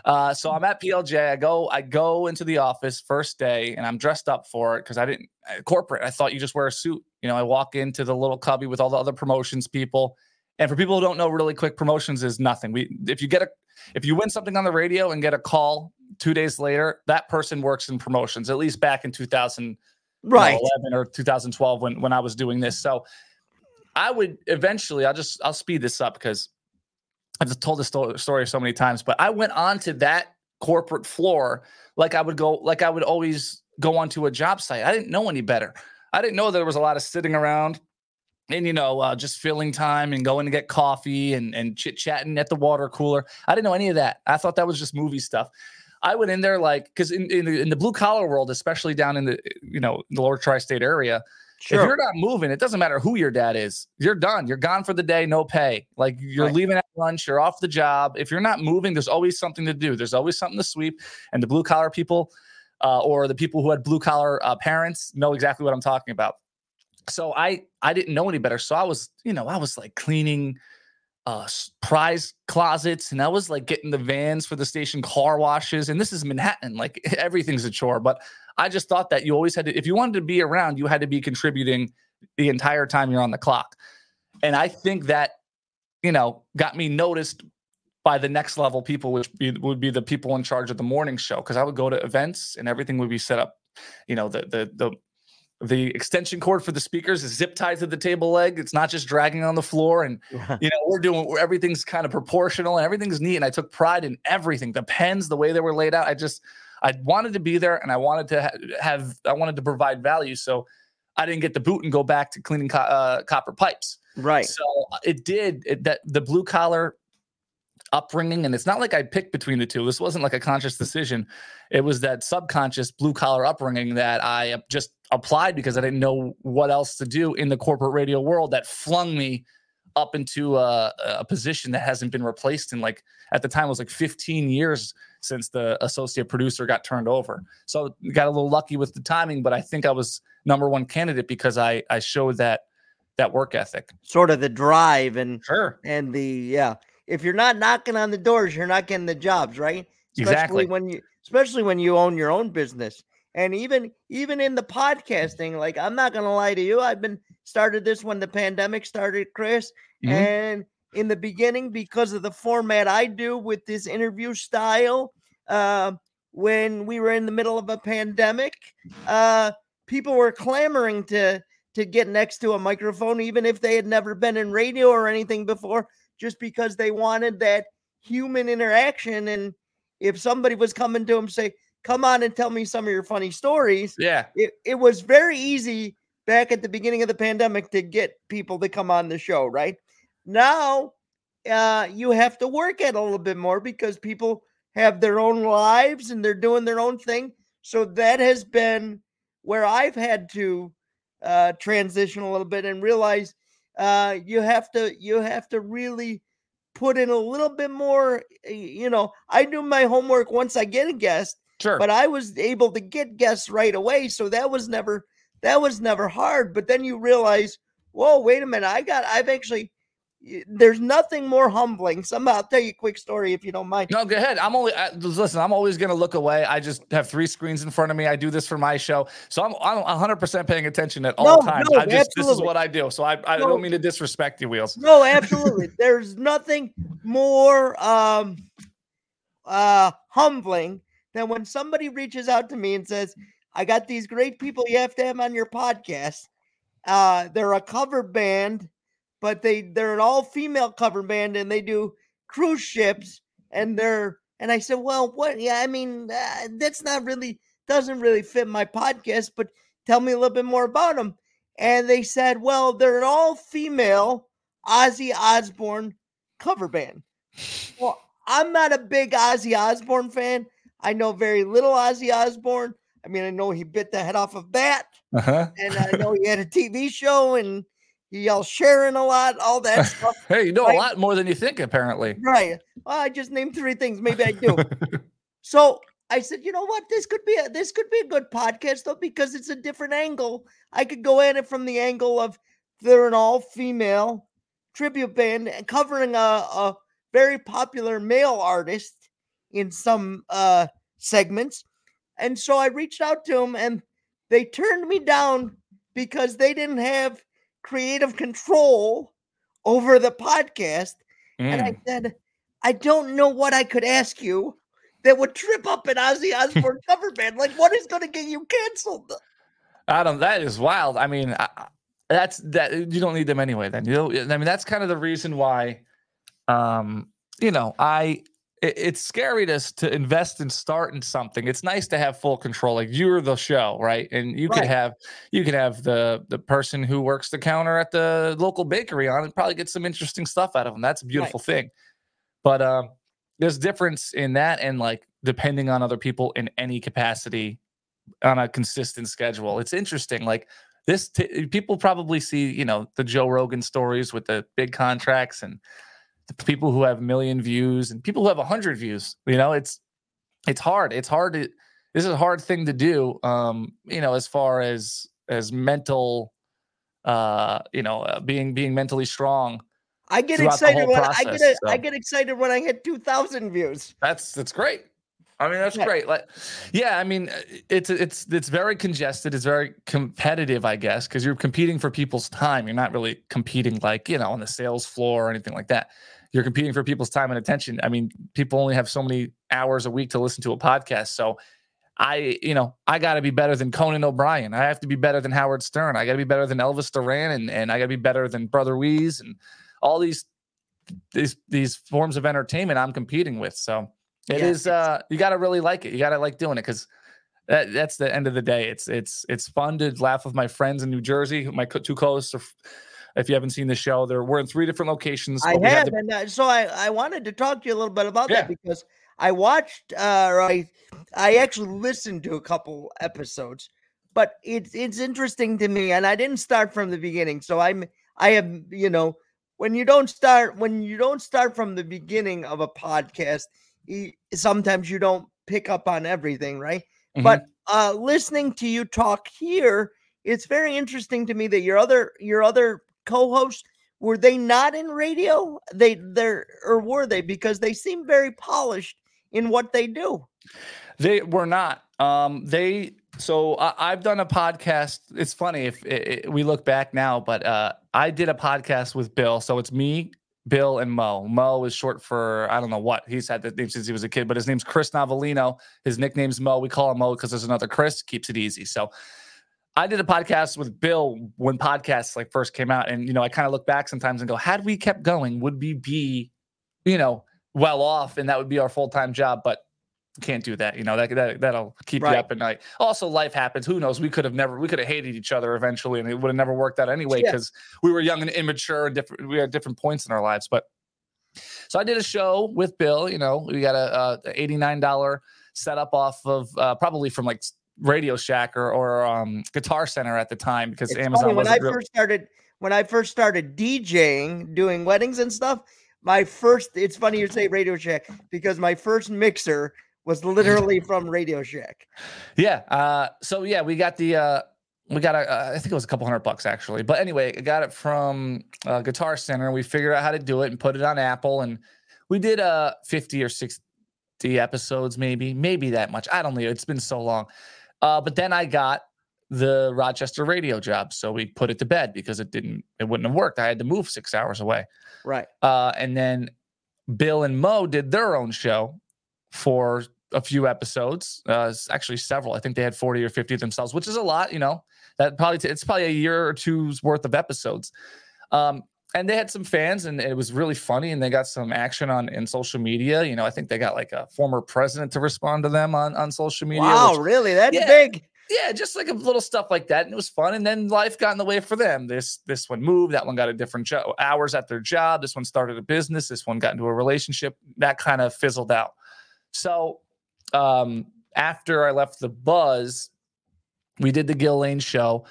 Uh, so I'm at PLJ. I go I go into the office first day, and I'm dressed up for it because I didn't corporate. I thought you just wear a suit. You know, I walk into the little cubby with all the other promotions people. And for people who don't know, really quick, promotions is nothing. We if you get a if you win something on the radio and get a call two days later, that person works in promotions. At least back in 2000, right, 11 or 2012 when when I was doing this. So I would eventually, I'll just, I'll speed this up because I've just told this story so many times, but I went on to that corporate floor like I would go, like I would always go onto a job site. I didn't know any better. I didn't know there was a lot of sitting around and you know uh, just filling time and going to get coffee and and chit chatting at the water cooler. I didn't know any of that. I thought that was just movie stuff. I went in there like because in in the, in the blue collar world, especially down in the you know the lower tri-state area, Sure. If you're not moving, it doesn't matter who your dad is. You're done. You're gone for the day, no pay. Like you're right. leaving at lunch, you're off the job. If you're not moving, there's always something to do. There's always something to sweep. And the blue collar people, uh, or the people who had blue collar uh, parents, know exactly what I'm talking about. So I I didn't know any better. So I was, you know, I was like cleaning uh prize closets and I was like getting the vans for the station car washes and this is Manhattan like everything's a chore but I just thought that you always had to, if you wanted to be around, you had to be contributing the entire time you're on the clock. And I think that, you know, got me noticed by the next level people, which be, would be the people in charge of the morning show. Cause I would go to events and everything would be set up, you know, the, the, the, the extension cord for the speakers is zip tied to the table leg. It's not just dragging on the floor. And, you know, we're doing everything's kind of proportional and everything's neat. And I took pride in everything the pens, the way they were laid out. I just, I wanted to be there and I wanted to ha- have, I wanted to provide value. So I didn't get the boot and go back to cleaning co- uh, copper pipes. Right. So uh, it did it, that the blue collar upbringing and it's not like i picked between the two this wasn't like a conscious decision it was that subconscious blue collar upbringing that i just applied because i didn't know what else to do in the corporate radio world that flung me up into a, a position that hasn't been replaced in like at the time it was like 15 years since the associate producer got turned over so got a little lucky with the timing but i think i was number one candidate because i i showed that that work ethic sort of the drive and sure and the yeah if you're not knocking on the doors, you're not getting the jobs, right? Especially exactly. when you especially when you own your own business. And even even in the podcasting, like I'm not gonna lie to you, I've been started this when the pandemic started, Chris. Mm-hmm. And in the beginning, because of the format I do with this interview style, uh, when we were in the middle of a pandemic, uh, people were clamoring to to get next to a microphone, even if they had never been in radio or anything before, just because they wanted that human interaction. And if somebody was coming to them, say, come on and tell me some of your funny stories. Yeah. It, it was very easy back at the beginning of the pandemic to get people to come on the show, right? Now, uh, you have to work at a little bit more because people have their own lives and they're doing their own thing. So that has been where I've had to uh, transition a little bit and realize uh, you have to you have to really put in a little bit more. You know, I do my homework once I get a guest, sure, but I was able to get guests right away, so that was never that was never hard. But then you realize, whoa, wait a minute, I got I've actually there's nothing more humbling. Somehow, I'll tell you a quick story if you don't mind. No, go ahead. I'm only I, listen. I'm always going to look away. I just have three screens in front of me. I do this for my show, so I'm I'm 100 percent paying attention at all no, times. No, I just absolutely. this is what I do. So I I no. don't mean to disrespect you, Wheels. No, absolutely. there's nothing more um uh humbling than when somebody reaches out to me and says, "I got these great people you have to have on your podcast." Uh, they're a cover band but they they're an all female cover band and they do cruise ships and they're and I said, well, what? Yeah, I mean, uh, that's not really doesn't really fit my podcast, but tell me a little bit more about them. And they said, well, they're an all female Ozzy Osbourne cover band. Well, I'm not a big Ozzy Osbourne fan. I know very little Ozzy Osbourne. I mean, I know he bit the head off of Bat, uh-huh. and I know he had a TV show, and you yell Sharon a lot, all that stuff. hey, you know right? a lot more than you think, apparently. Right. Well, I just named three things. Maybe I do. so I said, you know what? This could be a this could be a good podcast though, because it's a different angle. I could go at it from the angle of they're an all-female tribute band covering a, a very popular male artist in some uh segments. And so I reached out to them and they turned me down because they didn't have creative control over the podcast. Mm. And I mm. said, I don't know what I could ask you that would trip up an Ozzy Osbourne cover band. Like, what is going to get you canceled? Adam, that is wild. I mean, I, that's that you don't need them anyway. Then you know, I mean, that's kind of the reason why. Um, you know, I it, it's scary to to invest and start in something. It's nice to have full control. Like you're the show, right? And you right. could have you could have the the person who works the counter at the local bakery on and probably get some interesting stuff out of them. That's a beautiful right. thing. But um, there's difference in that and like depending on other people in any capacity on a consistent schedule. It's interesting. Like this, t- people probably see you know the Joe Rogan stories with the big contracts and the people who have a million views and people who have a hundred views. You know, it's it's hard. It's hard to this is a hard thing to do. Um, you know, as far as as mental, uh, you know, uh, being being mentally strong. I get excited when process, I get a, so. I get excited when I hit two thousand views. That's that's great. I mean, that's yeah. great. Like, yeah, I mean, it's it's it's very congested. It's very competitive, I guess, because you're competing for people's time. You're not really competing like you know on the sales floor or anything like that you're competing for people's time and attention. I mean, people only have so many hours a week to listen to a podcast. So I, you know, I got to be better than Conan O'Brien. I have to be better than Howard Stern. I got to be better than Elvis Duran, and and I got to be better than Brother Wease, and all these these these forms of entertainment I'm competing with. So it yeah, is. Uh, you got to really like it. You got to like doing it because that, that's the end of the day. It's it's it's fun to laugh with my friends in New Jersey. My two co-hosts are If you haven't seen the show, there we're in three different locations. I have, the- and uh, so I, I wanted to talk to you a little bit about Yeah. that because I watched, uh, or I, I actually listened to a couple episodes, but it's it's interesting to me, and I didn't start from the beginning, so I'm I have you know when you don't start when you don't start from the beginning of a podcast, sometimes you don't pick up on everything, right? Mhm. But uh, listening to you talk here, it's very interesting to me that your other your other co-hosts were they not in radio? They they're or were they? Because they seem very polished in what they do. They were not. Um, they so I, I've done a podcast. It's funny if i i we look back now, but uh, I did a podcast with Bill. So it's me, Bill, and Mo. Mo is short for I don't know what. He's had that name since he was a kid, but his name's Chris Novelino. His nickname's Mo. We call him Mo because there's another Chris. Keeps it easy. So I did a podcast with Bill when podcasts like first came out, and you know I kind of look back sometimes and go, had we kept going, would we be, you know, well off, and that would be our full time job, but can't do that. You know that that that'll keep Right. you up at night. Also, life happens. Who knows? We could have never we could have hated each other eventually, and it would have never worked out anyway Yeah. because we were young and immature and different. We had different points in our lives, but. So I did a show with Bill. You know, we got a, a eighty nine dollar setup off of uh, probably from like Radio Shack or or um, Guitar Center at the time because It's Amazon when I real- first started when I first started DJing, doing weddings and stuff. My first, it's funny you say Radio Shack because my first mixer was literally from Radio Shack. Yeah. Uh, so yeah, we got the uh, we got a uh, I think it was a couple hundred bucks actually, but anyway, I got it from uh, Guitar Center. We figured out how to do it and put it on Apple, and we did uh fifty or sixty episodes, maybe maybe that much. I don't know. It's been so long. Uh, but then I got the Rochester radio job, so we put it to bed because it didn't it wouldn't have worked. I had to move six hours away. Right. Uh, and then Bill and Mo did their own show for a few episodes. Uh, actually, several. I think they had forty or fifty themselves, which is a lot. You know, that probably t- it's probably a year or two's worth of episodes. Um, and they had some fans, and it was really funny. And they got some action on in social media. You know, I think they got like a former president to respond to them on on social media. Wow, which- really? That's Yeah. big. yeah, just like a little stuff like that, and it was fun. And then life got in the way for them. This this one moved, that one got a different job, hours at their job. This one started a business. This one got into a relationship. That kind of fizzled out. So um, after I left the Buzz, we did the Gil Lane show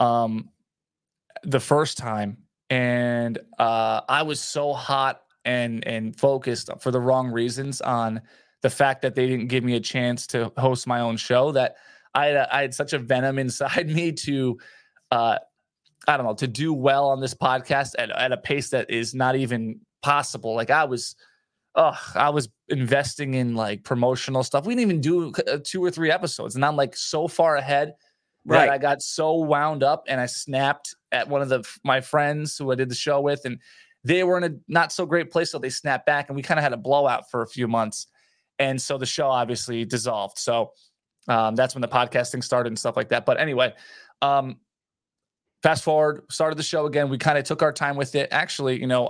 um, the first time, and uh, I was so hot and and focused for the wrong reasons on the fact that they didn't give me a chance to host my own show that I had, I had such a venom inside me to, uh, I don't know, to do well on this podcast at, at a pace that is not even possible. Like I was, oh, I was investing in like promotional stuff. We didn't even do uh, two or three episodes, and I'm like so far ahead that Right. I got so wound up and I snapped at one of the my friends who I did the show with, and they were in a not so great place, so they snapped back, and we kind of had a blowout for a few months, and so the show obviously dissolved. So um, that's when the podcasting started and stuff like that. But anyway, um, fast forward, started the show again. We kind of took our time with it. Actually, you know,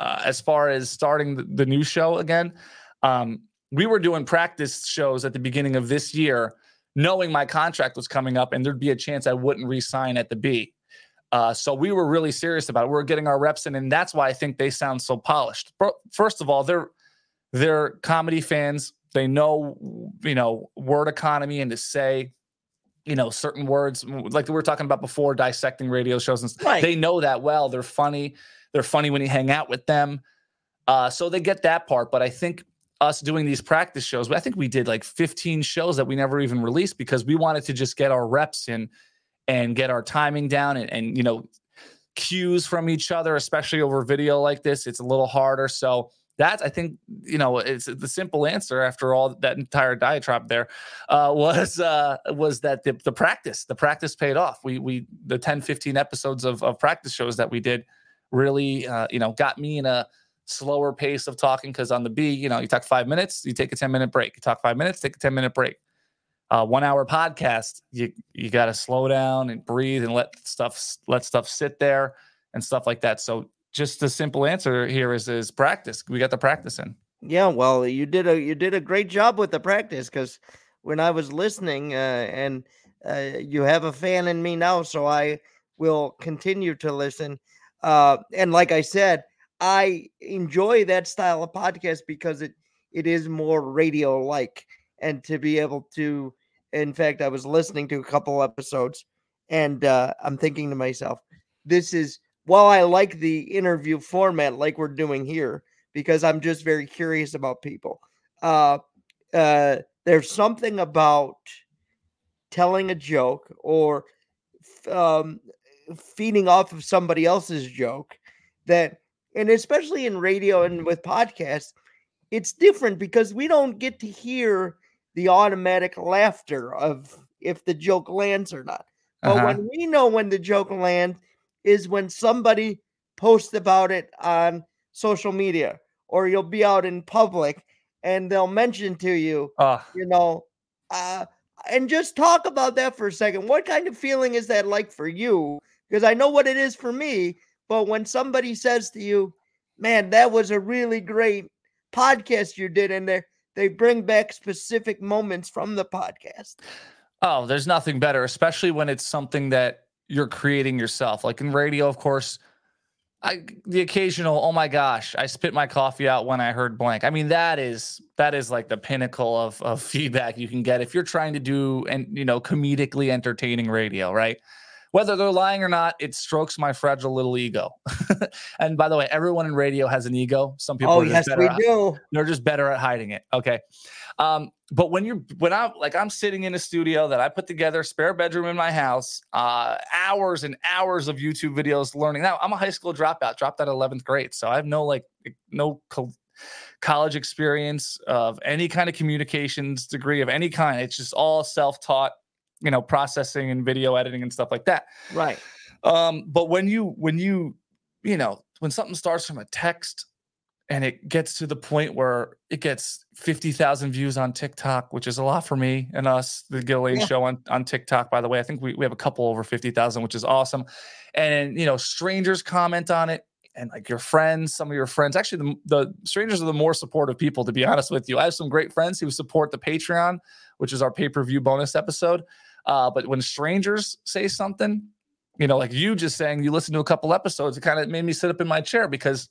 uh, as far as starting the, the new show again, um, we were doing practice shows at the beginning of this year, knowing my contract was coming up and there'd be a chance I wouldn't re-sign at the B. Uh, so we were really serious about it. We were getting our reps in, and that's why I think they sound so polished. First of all, they're they're comedy fans. They know, you know, word economy and to say, you know, certain words like we were talking about before, dissecting radio shows and stuff. Right. They know that well. They're funny. They're funny when you hang out with them. Uh, so they get that part. But I think us doing these practice shows, I think we did like 15 shows that we never even released because we wanted to just get our reps in and get our timing down and, and you know, cues from each other, especially over video like this. It's a little harder. So that's I think you know it's the simple answer after all that entire diatribe there uh, was uh, was that the, the practice the practice paid off. We we the 10 15 episodes of, of practice shows that we did really uh, you know got me in a slower pace of talking because on the B you know you talk five minutes you take a 10 minute break. You talk five minutes take a 10 minute break. Uh, one hour podcast you you got to slow down and breathe and let stuff let stuff sit there and stuff like that. So just the simple answer here is is practice. We got the practice in. Yeah, well, you did a you did a great job with the practice because when I was listening, uh, and uh, you have a fan in me now, so I will continue to listen. Uh, and like I said, I enjoy that style of podcast because it it is more radio like, and to be able to, in fact, I was listening to a couple episodes, and uh, I'm thinking to myself, this is while I like the interview format like we're doing here because I'm just very curious about people. Uh, uh, there's something about telling a joke or um, feeding off of somebody else's joke that and especially in radio and with podcasts it's different because we don't get to hear the automatic laughter of if the joke lands or not but uh-huh. when we know when the joke lands is when somebody posts about it on social media or you'll be out in public and they'll mention to you uh. you know uh, and just talk about that for a second what kind of feeling is that like for you because I know what it is for me. But when somebody says to you, man, that was a really great podcast you did, and they they bring back specific moments from the podcast. Oh, there's nothing better, especially when it's something that you're creating yourself. Like in radio, of course, I the occasional, oh my gosh, I spit my coffee out when I heard blank. I mean, that is that is like the pinnacle of of feedback you can get if you're trying to do and you know comedically entertaining radio, right? Whether they're lying or not, it strokes my fragile little ego. and by the way, everyone in radio has an ego. Some people, oh yes, we at, do. They're just better at hiding it. Okay, um, but when you're when I'm like I'm sitting in a studio that I put together, spare bedroom in my house, uh, hours and hours of YouTube videos learning. Now I'm a high school dropout, dropped out 11th grade, so I have no like no. Co- college experience of any kind of communications degree of any kind. It's just all self-taught you know processing and video editing and stuff like that right um but when you when you you know when something starts from a text and it gets to the point where it gets 50,000 views on TikTok, which is a lot for me and us, the Gil Lane yeah. show on, on TikTok, by the way. I think we, we have a couple over 50,000, which is awesome. And, you know, strangers comment on it and like your friends, some of your friends, actually, the, the strangers are the more supportive people, to be honest with you. I have some great friends who support the Patreon, which is our pay per view bonus episode. Uh, but when strangers say something, you know, like you just saying, you listen to a couple episodes, it kind of made me sit up in my chair because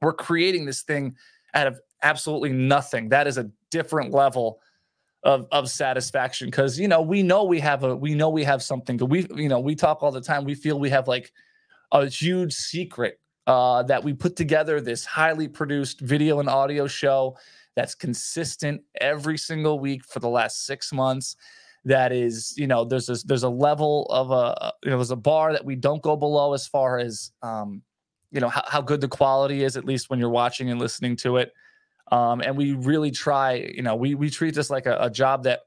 we're creating this thing out of absolutely nothing. That is a different level of of satisfaction because you know we know we have a we know we have something we you know we talk all the time we feel we have like a huge secret uh, that we put together this highly produced video and audio show that's consistent every single week for the last six months that is you know there's a, there's a level of a you know there's a bar that we don't go below as far as um you know how, how good the quality is at least when you're watching and listening to it. Um and we really try you know we we treat this like a, a job that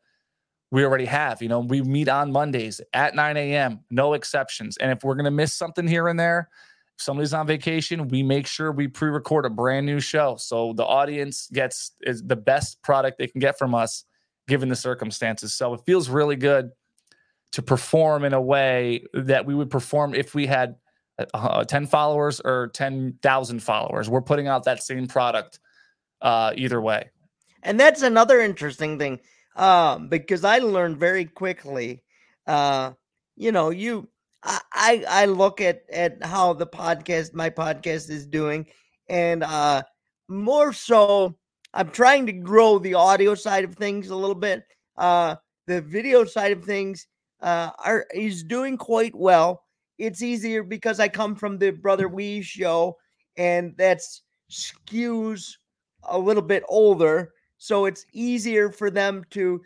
we already have you know we meet on mondays at 9 a.m no exceptions. And if we're going to miss something here and there if somebody's on vacation we make sure we pre-record a brand new show. So the audience gets is the best product they can get from us given the circumstances. So it feels really good to perform in a way that we would perform if we had uh, 10 followers or 10,000 followers. We're putting out that same product uh, either way. And that's another interesting thing um, because I learned very quickly. Uh, you know, you I I look at at how the podcast my podcast is doing, and uh, more so I'm trying to grow the audio side of things a little bit. Uh, the video side of things uh, are is doing quite well. It's easier because I come from the Brother Wease show, and that's skews a little bit older, so it's easier for them to,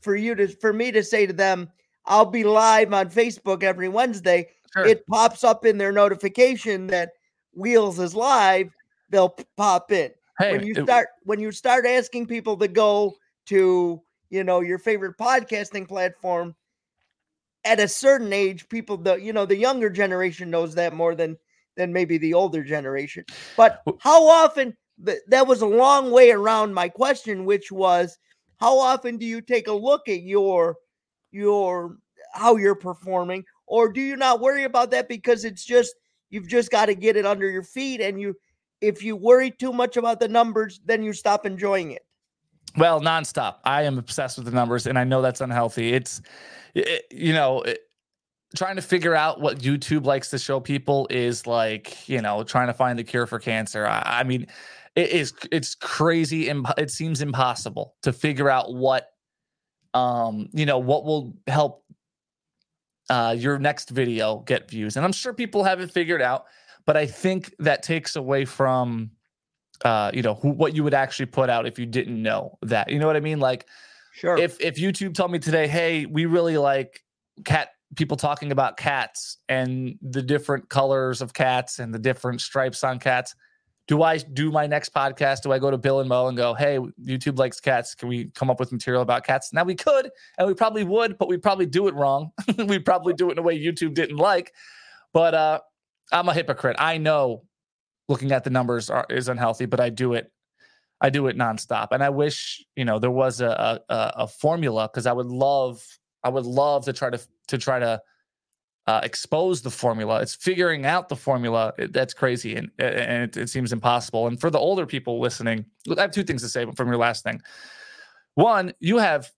for you to, for me to say to them, "I'll be live on Facebook every Wednesday." Sure. It pops up in their notification that Wheels is live. They'll pop in. Hey, when you start when you start asking people to go to you know your favorite podcasting platform at a certain age, people the you know the younger generation knows that more than than maybe the older generation. But how often that was a long way around my question, which was how often do you take a look at your your how you're performing, or do you not worry about that because it's just you've just got to get it under your feet and you if you worry too much about the numbers, then you stop enjoying it. Well, nonstop. I am obsessed with the numbers, and I know that's unhealthy. It's, it, you know, it, trying to figure out what YouTube likes to show people is like, you know, trying to find the cure for cancer. I, I mean, it is it's crazy and it seems impossible to figure out what um, you know, what will help uh your next video get views. And I'm sure people have it figured out, but I think that takes away from uh, you know, who, what you would actually put out if you didn't know that. You know what I mean? Like Sure. if if YouTube told me today, hey, we really like cat people talking about cats and the different colors of cats and the different stripes on cats. Do I do my next podcast? Do I go to Bill and Mo and go, hey, YouTube likes cats. Can we come up with material about cats? Now we could, and we probably would, but we probably do it wrong. we probably do it in a way YouTube didn't like. But uh, I'm a hypocrite. I know looking at the numbers are, is unhealthy, but I do it I do it nonstop. And I wish, you know, there was a a, a formula because I would love, I would love to try to to try to uh, expose the formula. It's figuring out the formula it- that's crazy, and eh, eh, and it, it seems impossible. And for the older people listening, I have two things to say from your last thing. One, you have,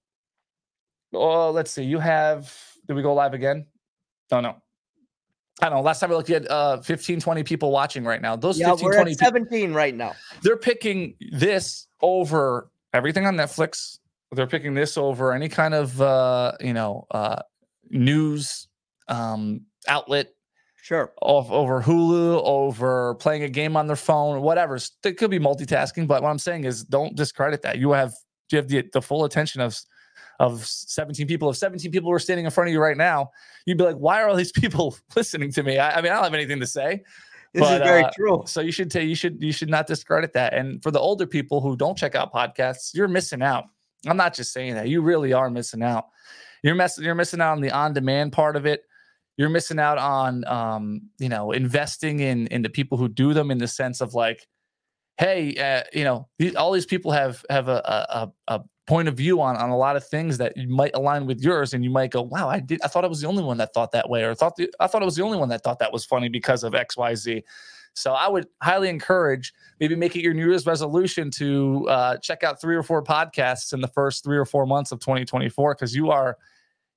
oh, let's see, you have. Did we go live again? Oh no. I don't know. Last time I looked, you had uh, 15, 20 people watching right now. Those yeah, 15, we're 20 at people 17 right now. they're picking this over everything on Netflix. They're picking this over any kind of uh, you know uh, news um, outlet Sure. of, over Hulu, over playing a game on their phone, whatever. It could be multitasking, but what I'm saying is don't discredit that. You have you have the, the full attention of of 17 people. If 17 people were standing in front of you right now, you'd be like, why are all these people listening to me? I, I mean, I don't have anything to say. This But, is very uh, true. So you should take you should you should not discredit that. And for the older people who don't check out podcasts, you're missing out. I'm not just saying that. You really are missing out. You're missing you're missing out on the on-demand part of it. You're missing out on um, you know, investing in in the people who do them in the sense of like, hey, uh, you know, all these people have have a, a a a point of view on on a lot of things that you might align with yours, and you might go, wow, I did I thought I was the only one that thought that way, or thought the, I thought I was the only one that thought that was funny because of X Y Z. So I would highly encourage maybe make it your New Year's resolution to uh, check out three or four podcasts in the first three or four months of 2024 because you are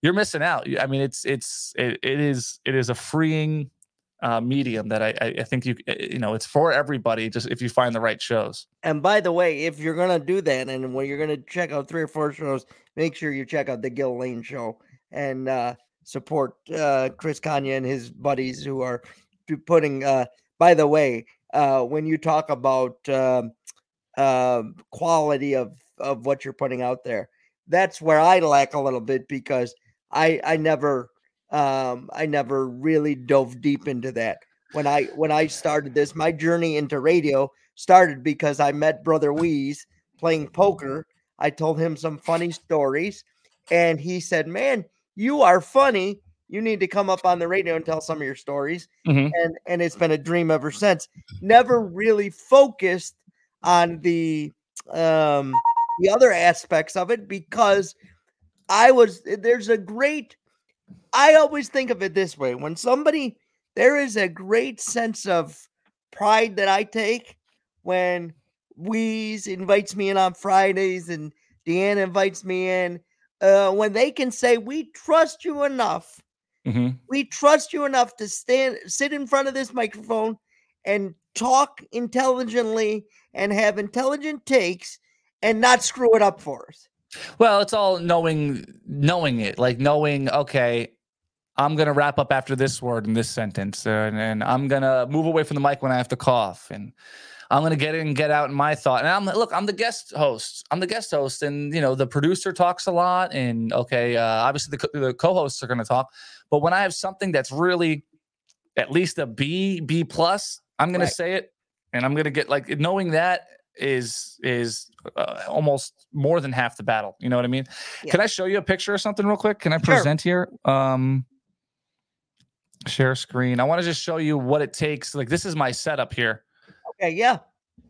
you're missing out. I mean, it's it's it, it is it is a freeing uh, medium that I, I think you you know it's for everybody. Just if you find the right shows. And by the way, if you're gonna do that, and when you're gonna check out three or four shows, make sure you check out the Gil Lane show and uh, support uh, Chris Kanye and his buddies who are putting. Uh, by the way, uh, when you talk about um uh, quality of of what you're putting out there, that's where I lack a little bit because I I never um, I never really dove deep into that. When I when I started this, my journey into radio started because I met Brother Wease playing poker. I told him some funny stories, and he said, "Man, you are funny. You need to come up on the radio and tell some of your stories." Mhm. And and it's been a dream ever since. Never really focused on the um the other aspects of it because I was there's a great I always think of it this way when somebody there is a great sense of pride that I take when Wease invites me in on Fridays and Deanna invites me in. Uh, when they can say, We trust you enough, Mhm. we trust you enough to stand, sit in front of this microphone and talk intelligently and have intelligent takes and not screw it up for us. Well, it's all knowing knowing it, like knowing okay, I'm gonna wrap up after this word in this sentence, and, and I'm gonna move away from the mic when I have to cough, and I'm gonna get in and get out in my thought. And I'm look, I'm the guest host. I'm the guest host, and you know the producer talks a lot, and okay, uh, obviously the co- the co-hosts are gonna talk, but when I have something that's really at least a B B plus, I'm gonna Right. say it, and I'm gonna get like knowing that is is uh, almost more than half the battle. You know what I mean? Yeah. Can I show you a picture or something real quick? Can I Sure. present here? Um, share screen. I want to just show you what it takes. Like this is my setup here. Okay, yeah.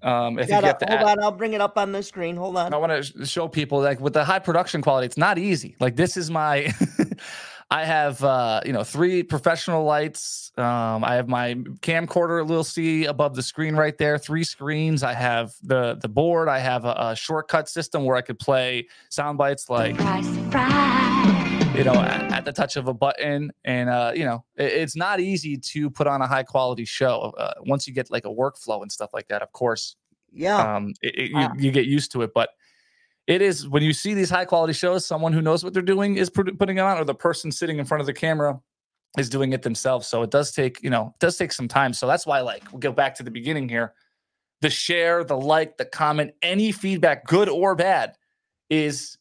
Um, if you hold app- on, I'll bring it up on the screen. Hold on. I want to show people like with the high production quality, it's not easy. Like this is my I have uh, you know, three professional lights. Um, I have my camcorder little C above the screen right there, three screens. I have the the board, I have a, a shortcut system where I could play sound bites like Surprise, surprise. you know, at, at the touch of a button. And, uh, you know, it, it's not easy to put on a high quality show. Uh, once you get like a workflow and stuff like that, of course, Yeah. um, it, it- Wow. you, you get used to it. But it is when you see these high quality shows, someone who knows what they're doing is putting it on, or the person sitting in front of the camera is doing it themselves. So it does take, you know, it does take some time. So that's why, like, we'll go back to the beginning here. The share, the like, the comment, any feedback, good or bad, is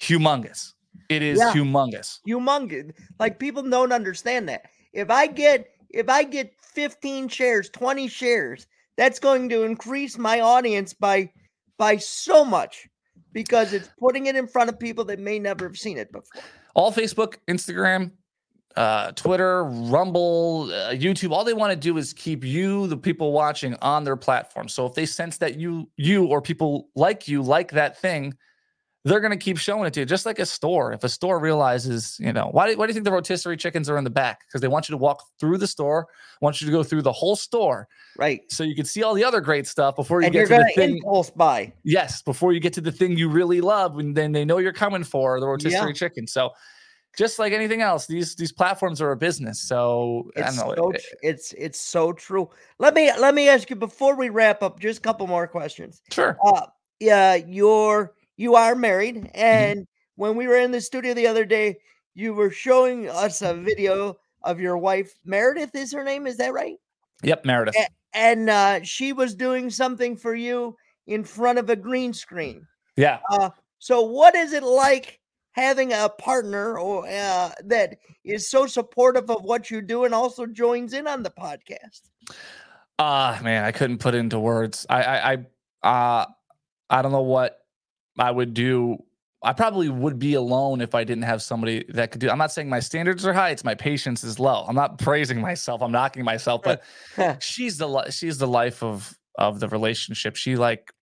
humongous. It is Yeah. humongous. humongous. Like people don't understand that. If I get if I get 15 shares, 20 shares, that's going to increase my audience by by so much because it's putting it in front of people that may never have seen it before. all Facebook, Instagram, uh, Twitter, Rumble, uh, YouTube, all they want to do is keep you, the people watching, on their platform. So if they sense that you, you or people like you like that thing, they're going to keep showing it to you. Just like a store. If a store realizes, you know, why, do- why do you think the rotisserie chickens are in the back? Because they want you to walk through the store, want you to go through the whole store, Right. so you can see all the other great stuff before you And get to the thing. impulse buy. Yes, before you get to the thing you really love, and then they know you're coming for the rotisserie chicken. So, just like anything else, these these platforms are a business. So I It's don't know. so eh, it's it's so true. Let me let me ask you before we wrap up just a couple more questions. sure. uh yeah you're you are married Mm-hmm. and when we were in the studio the other day you were showing us a video of your wife meredith is her name is that right Yep, Meredith. eh, and uh she was doing something for you in front of a green screen Yeah. uh so what is it like having a partner or uh, that is so supportive of what you do and also joins in on the podcast Ah, man, I couldn't put into words. I, I, I, uh, I don't know what I would do. I probably would be alone if I didn't have somebody that could do. I'm not saying my standards are high; it's my patience is low. I'm not praising myself. I'm knocking myself, but she's the she's the life of of the relationship. She like,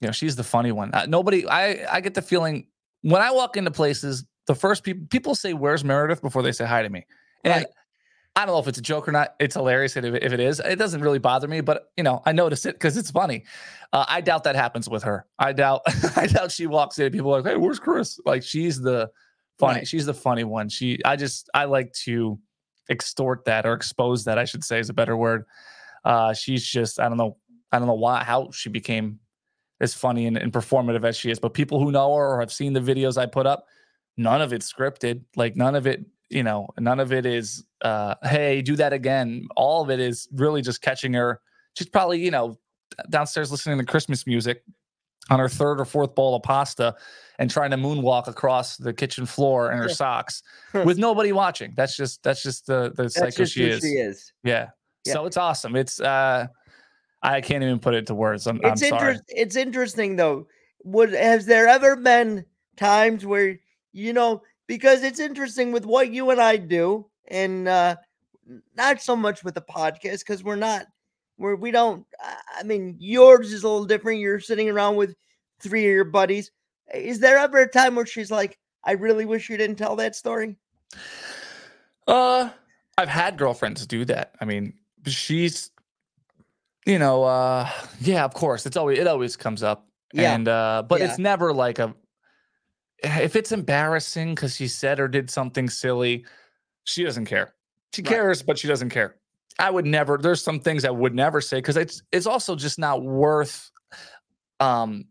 you know, she's the funny one. Uh, nobody. I I get the feeling when I walk into places, the first people people say, "Where's Meredith?" before they say hi to me, and Right. I don't know if it's a joke or not. It's hilarious if, if it is. It doesn't really bother me, but you know, I notice it because it's funny. Uh, I doubt that happens with her. I doubt. I doubt she walks in. and People are like, "Hey, where's Chris?" Like she's the funny. Right. She's the funny one. She. I just. I like to extort that or expose that. I should say is a better word. Uh, she's just. I don't know. I don't know why how she became as funny and, and performative as she is. But people who know her or have seen the videos I put up, none of it's scripted. Like none of it, you know, none of it is uh hey, do that again. All of it is really just catching her. She's probably, you know, downstairs listening to Christmas music on her third or fourth bowl of pasta and trying to moonwalk across the kitchen floor in her socks with nobody watching. That's just that's just the the that's psycho she is. she is Yeah. Yeah. So it's awesome. It's uh I can't even put it to words. I'm, I'm it's sorry. interest, it's interesting though would has there ever been times where you know because it's interesting with what you and i do and uh not so much with the podcast because we're not we're we don't I- i mean yours is a little different you're sitting around with three of your buddies is there ever a time where she's like i really wish you didn't tell that story Uh, I've had girlfriends do that. I mean, she's, you know, uh, yeah, of course, it's always it always comes up, Yeah. and uh, but Yeah. it's never like a. If it's embarrassing because she said or did something silly, she doesn't care. She Right. cares, but she doesn't care. I would never. There's some things I would never say because it's it's also just not worth. Um,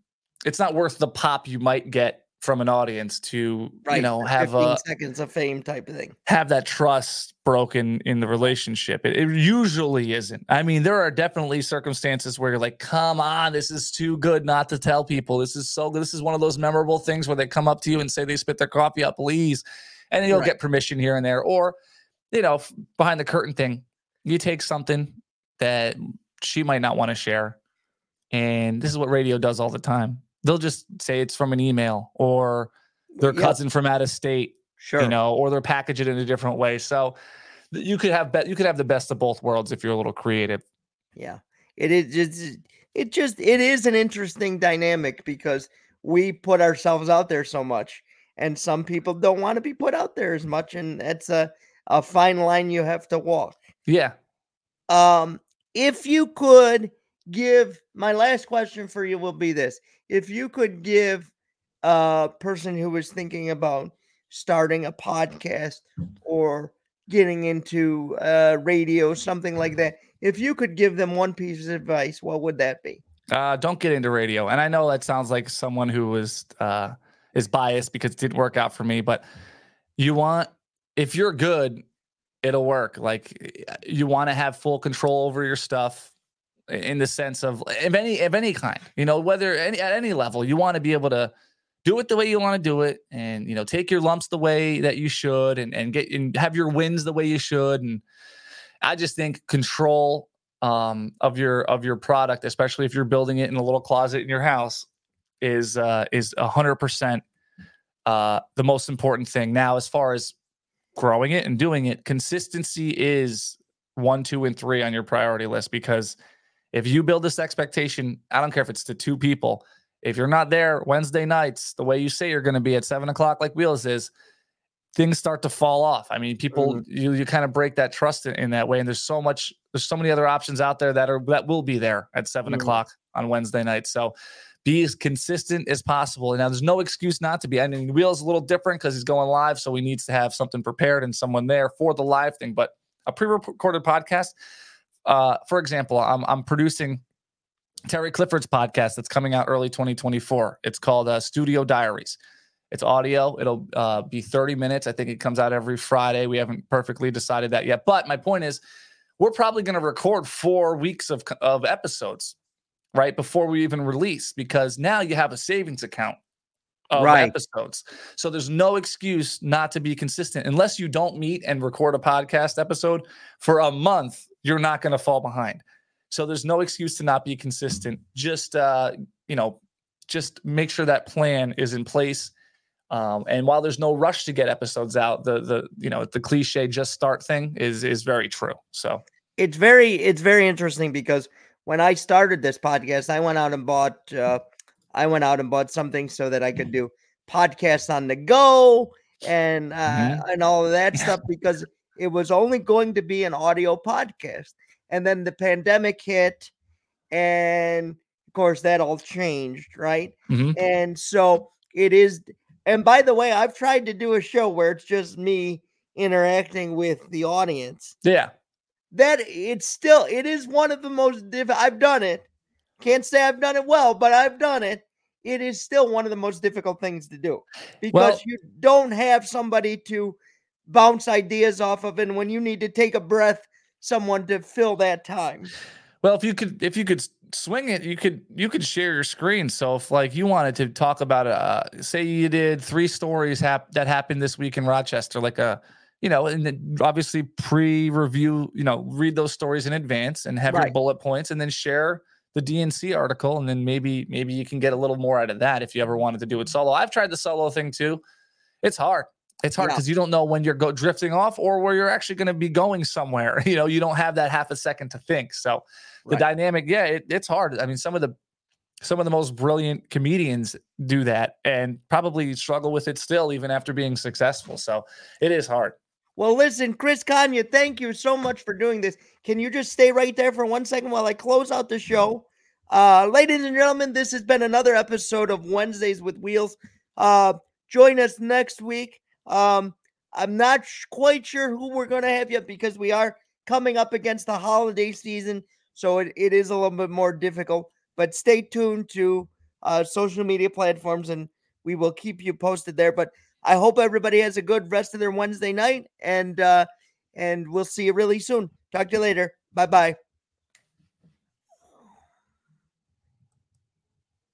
it's not worth the pop you might get from an audience to right. you know have 15 a seconds of fame type of thing have that trust broken in the relationship. It, it usually isn't. I mean, there are definitely circumstances where you're like, come on, this is too good not to tell people. This is so good. This is one of those memorable things where they come up to you and say they spit their coffee out, please. And you'll Right. get permission here and there. Or, you know, behind the curtain thing, you take something that she might not want to share. And this is what radio does all the time. They'll just say it's from an email or their Yep, cousin from out of state sure you know, or they're package it in a different way. So you could have be- you could have the best of both worlds if you're a little creative. Yeah. It is just it just it is an interesting dynamic because we put ourselves out there so much and some people don't want to be put out there as much and that's a a fine line you have to walk. Yeah. Um if you could give my last question for you will be this. If you could give a person who was thinking about starting a podcast or getting into uh, radio, something like that. If you could give them one piece of advice, what would that be? Uh, don't get into radio. And I know that sounds like someone who was uh, is biased because it didn't work out for me, but you want if you're good, it'll work. Like you want to have full control over your stuff in the sense of of any of any kind. You know, whether any at any level, you want to be able to do it the way you want to do it and you know take your lumps the way that you should and and get and have your wins the way you should and i just think control um, of your of your product especially if you're building it in a little closet in your house is uh is a hundred percent uh the most important thing now as far as growing it and doing it consistency is one two and three on your priority list because if you build this expectation i don't care if it's to two people if you're not there Wednesday nights the way you say you're going to be at seven o'clock, like Wheels is, things start to fall off. I mean, people mm-hmm. you you kind of break that trust in, in, that way. And there's so much, there's so many other options out there that are that will be there at 7 mm-hmm. o'clock on Wednesday night. So be as consistent as possible. And now there's no excuse not to be. I mean, Wheels a little different because he's going live, so he needs to have something prepared and someone there for the live thing. But a pre-recorded podcast, uh, for example, I'm I'm producing Terry Clifford's podcast that's coming out early 2024. It's called uh, Studio Diaries. It's audio. It'll uh, be 30 minutes. I think it comes out every Friday. We haven't perfectly decided that yet. But my point is, we're probably going to record four weeks of, of episodes right before we even release because now you have a savings account of right. episodes. So there's no excuse not to be consistent unless you don't meet and record a podcast episode for a month. You're not going to fall behind. So there's no excuse to not be consistent. Just uh, you know, just make sure that plan is in place. Um, and while there's no rush to get episodes out, the the you know the cliche just start thing is is very true. So it's very it's very interesting because when I started this podcast, I went out and bought uh, I went out and bought something so that I could do podcasts on the go and uh, mm-hmm. and all of that stuff because it was only going to be an audio podcast. And then the pandemic hit and of course that all changed right? Mm-hmm. and so it is and by the way i've tried to do a show where it's just me interacting with the audience. Yeah that it's still it is one of the most diff- i've done it can't say i've done it well but i've done it it is still one of the most difficult things to do because well, you don't have somebody to bounce ideas off of and when you need to take a breath someone to fill that time. Well, if you could, if you could swing it, you could, you could share your screen. So if like you wanted to talk about, uh, say you did three stories hap- that happened this week in Rochester, like a, you know, and then obviously pre-review, you know, read those stories in advance and have right. your bullet points, and then share the D&C article, and then maybe maybe you can get a little more out of that if you ever wanted to do it mm-hmm. solo. I've tried the solo thing too. It's hard. It's hard because yeah. you don't know when you're go drifting off or where you're actually going to be going somewhere. You know, you don't have that half a second to think. So the right. dynamic, yeah, it, it's hard. I mean, some of the some of the most brilliant comedians do that and probably struggle with it still, even after being successful. So it is hard. Well, listen, Chris Kanye, thank you so much for doing this. Can you just stay right there for one second while I close out the show? Uh, ladies and gentlemen, this has been another episode of Wednesdays with Wheels. Uh, join us next week. Um, I'm not sh- quite sure who we're going to have yet because we are coming up against the holiday season. So it, it is a little bit more difficult. But stay tuned to uh, social media platforms and we will keep you posted there. But I hope everybody has a good rest of their Wednesday night and uh, and we'll see you really soon. Talk to you later. Bye bye.